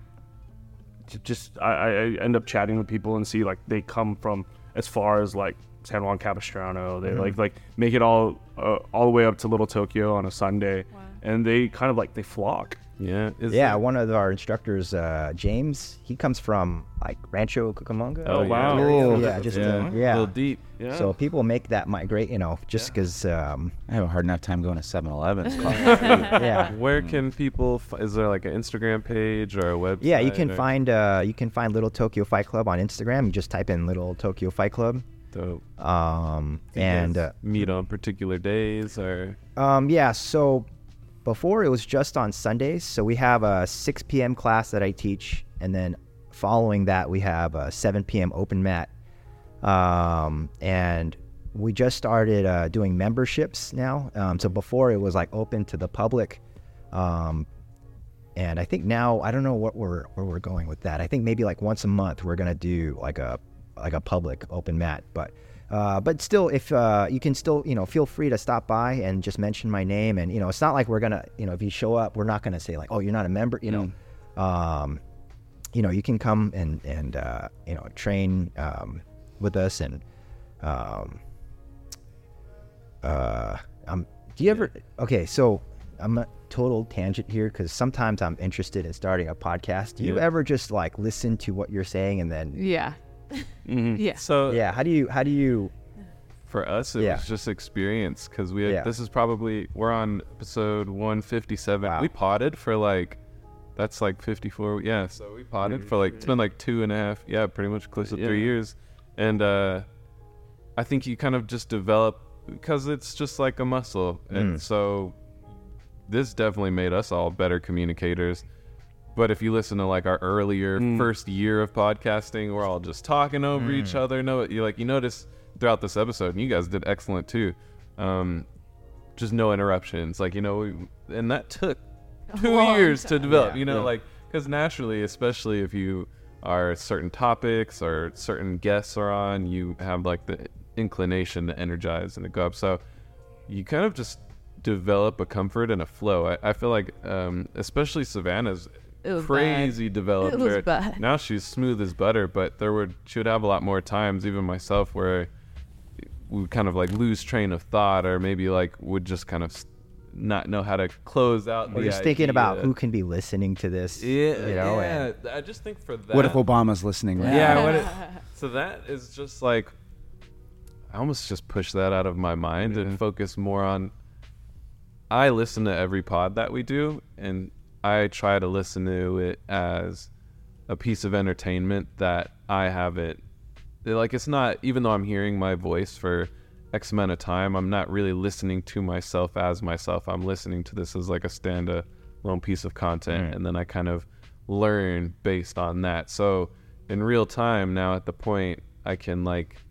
just I, I I end up chatting with people and see like they come from as far as like San Juan Capistrano. They like like make it all uh, all the way up to Little Tokyo on a Sunday, Wow. and they kind of like they flock. Yeah. Is Yeah, there- one of our instructors, uh, James, he comes from like Rancho Cucamonga. Oh, wow. area. Cool. Yeah, just yeah. uh, A little deep. Yeah. So people make that migrate, you know, just because. Um, I have a hard enough time going to 7-Elevens. yeah, Where can people? F- is there like an Instagram page or a website? yeah. You can or- find uh, you can find Little Tokyo Fight Club on Instagram. You just type in Little Tokyo Fight Club. Dope. Um, and uh, meet on particular days or Um, yeah, so before it was just on Sundays. So we have a 6 p.m. class that I teach, and then following that, we have a 7 p.m. open mat. Um, and we just started uh, doing memberships now. Um, so before it was like open to the public. Um, and I think now I don't know what we're where we're going with that. I think maybe like once a month we're gonna do like a like a public open mat, but uh, but still, if uh, you can still you know feel free to stop by and just mention my name, and you know it's not like we're gonna you know if you show up we're not gonna say like oh you're not a member, you know, um, you know you can come and and uh, you know train um, with us and um, uh, um, do you ever okay so i'm a total tangent here because sometimes i'm interested in starting a podcast do you Yeah. ever just like listen to what you're saying and then Yeah. Mhm. Yeah. so yeah how do you how do you for us it Yeah. was just experience because we had, Yeah. this is probably we're on episode 157 Wow. we potted for like that's like 54 yeah so we potted for like it's been like two and a half yeah pretty much close to three years and uh i think you kind of just develop because it's just like a muscle and Mm. so this definitely made us all better communicators but if you listen to like our earlier Mm. first year of podcasting, we're all just talking over each other. No, you like you notice throughout this episode, and you guys did excellent too. Um, just no interruptions, like you know, we, and that took two years to develop. Yeah. You know, Yeah. like because naturally, especially if you are certain topics or certain guests are on, you have like the inclination to energize and to go up. So you kind of just develop a comfort and a flow. I, I feel like, um, especially Savannah's It was crazy developed. It was bad. Now she's smooth as butter, but there would she would have a lot more times, even myself, where we would kind of like lose train of thought, or maybe like would just kind of not know how to close out. or the just thinking about who can be listening to this Yeah, you know yeah. I just think for that. What if Obama's listening? Right Yeah, now? what it, so that is just like I almost just push that out of my mind and focus more on I listen to every pod that we do and I try to listen to it as a piece of entertainment that I have it like it's not even though I'm hearing my voice for X amount of time, I'm not really listening to myself as myself. I'm listening to this as like a standalone piece of content, Mm. and then I kind of learn based on that. So in real time now, at the point I can like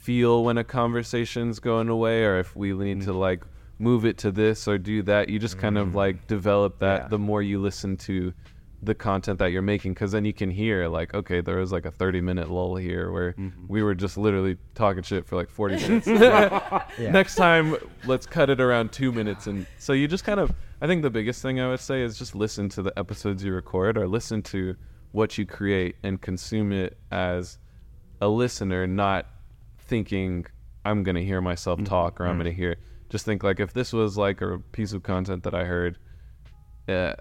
feel when a conversation's going away, or if we need to like move it to this or do that. You just kind of mm-hmm. like develop that Yeah. the more you listen to the content that you're making because then you can hear like okay there was like a 30 minute lull here where mm-hmm. we were just literally talking shit for like 40 minutes. Next time let's cut it around two minutes and so you just kind of i think the biggest thing i would say is just listen to the episodes you record or listen to what you create and consume it as a listener not thinking i'm going to hear myself mm-hmm. talk or i'm going to hear just think like if this was like a piece of content that i heard uh,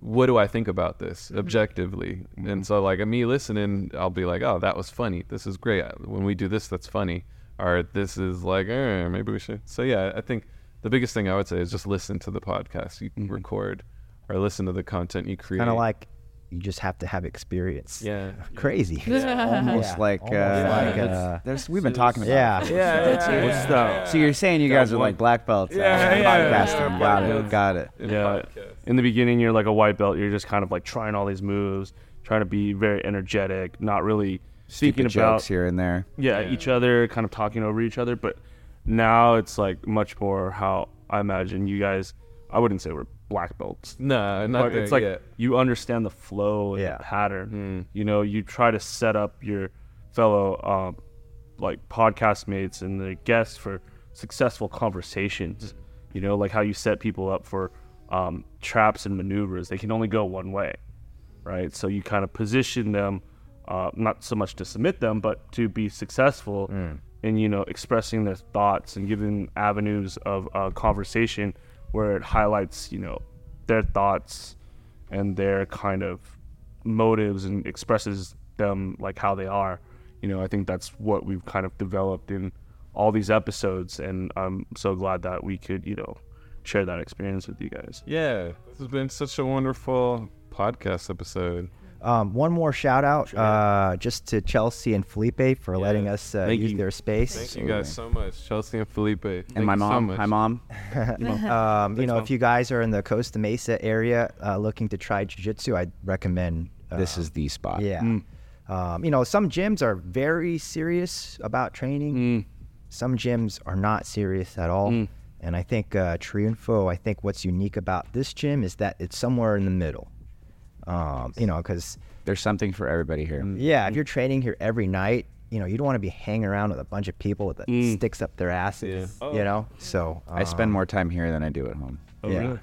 what do I think about this objectively? And so, like me listening, I'll be like, oh, that was funny. This is great. When we do this, that's funny. Or this is like, eh, maybe we should. So yeah, I think the biggest thing I would say is just listen to the podcast you record, or listen to the content you create. Kind of like you just have to have experience. yeah, Crazy. Almost Yeah, like, almost uh, like, uh, there's, we've been talking about Yeah. it. yeah, What's that? So you're saying you guys are like black belts Yeah, yeah, podcasting. got it. Got it. Yeah. In the beginning, you're like a white belt. You're just kind of like trying all these moves, trying to be very energetic, not really speaking Stupid about jokes here and there. yeah, Yeah. each other, kind of talking over each other. But now it's like much more how I imagine you guys. I wouldn't say we're black belts. No, not there it's like yet. you understand the flow and Yeah. the pattern. Mm. You know, you try to set up your fellow um, like podcast mates and the guests for successful conversations. You know, like how you set people up for um, traps and maneuvers. They can only go one way, right? So you kind of position them, uh, not so much to submit them, but to be successful in you know expressing their thoughts and giving avenues of uh, conversation where it highlights you know their thoughts and their kind of motives and expresses them like how they are. You know, I think that's what we've kind of developed in all these episodes, and I'm so glad that we could, you know, share that experience with you guys. Yeah, this has been such a wonderful podcast episode. Um, one more shout out uh, just to Chelsea and Felipe for letting us uh, use you. their space. Thank you guys so much, Chelsea and Felipe. Thank And my you so mom. much. Hi, mom. um, you know, Mom. if you guys are in the Costa Mesa area uh, looking to try jiu-jitsu, I'd recommend. Uh, This is the spot. yeah. Mm. Um, you know, some gyms are very serious about training. Mm. Some gyms are not serious at all. Mm. And I think uh, Triunfo, I think what's unique about this gym is that it's somewhere in the middle. Um, you know, because There's something for everybody here. yeah, if you're training here every night, you know, you don't want to be hanging around with a bunch of people with the Mm. sticks up their asses. Yeah. You know, so I spend um, more time here than I do at home. Oh, Yeah. really?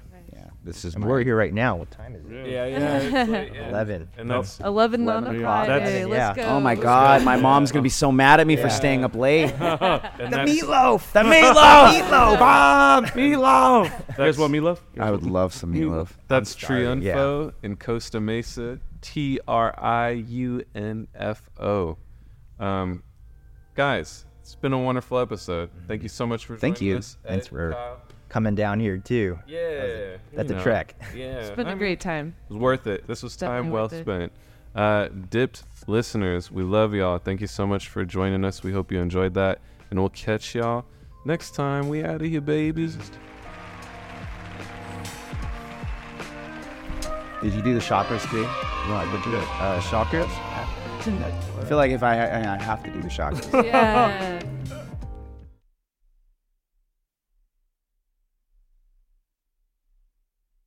Yeah, this is And we're here right now. What time is it? Yeah, yeah. It's like, yeah. Eleven. And that's 11 on a 11 Friday. That's- Let's yeah. go. Oh my God, my mom's gonna be so mad at me for staying up late. and The that's- meatloaf. the meatloaf, meatloaf. mom, meatloaf. You guys want meatloaf? I would love some meatloaf. That's starving, yeah. Triunfo in Costa Mesa. T R I U N F O. Um, guys, it's been a wonderful episode. Thank you so much for Thank joining you. us. Thanks Ed, for- Kyle. Coming down here too. Yeah, That's you a know, trek. Yeah, It's been I a mean, great time. It was worth it. This was time well spent. Uh, dipped listeners, we love y'all. Thank you so much for joining us. We hope you enjoyed that, and we'll catch y'all next time. We out of here, babies. Did you do the chakras too? You want to do it? Uh, chakras? I feel like if I, I I have to do the chakras. Yeah.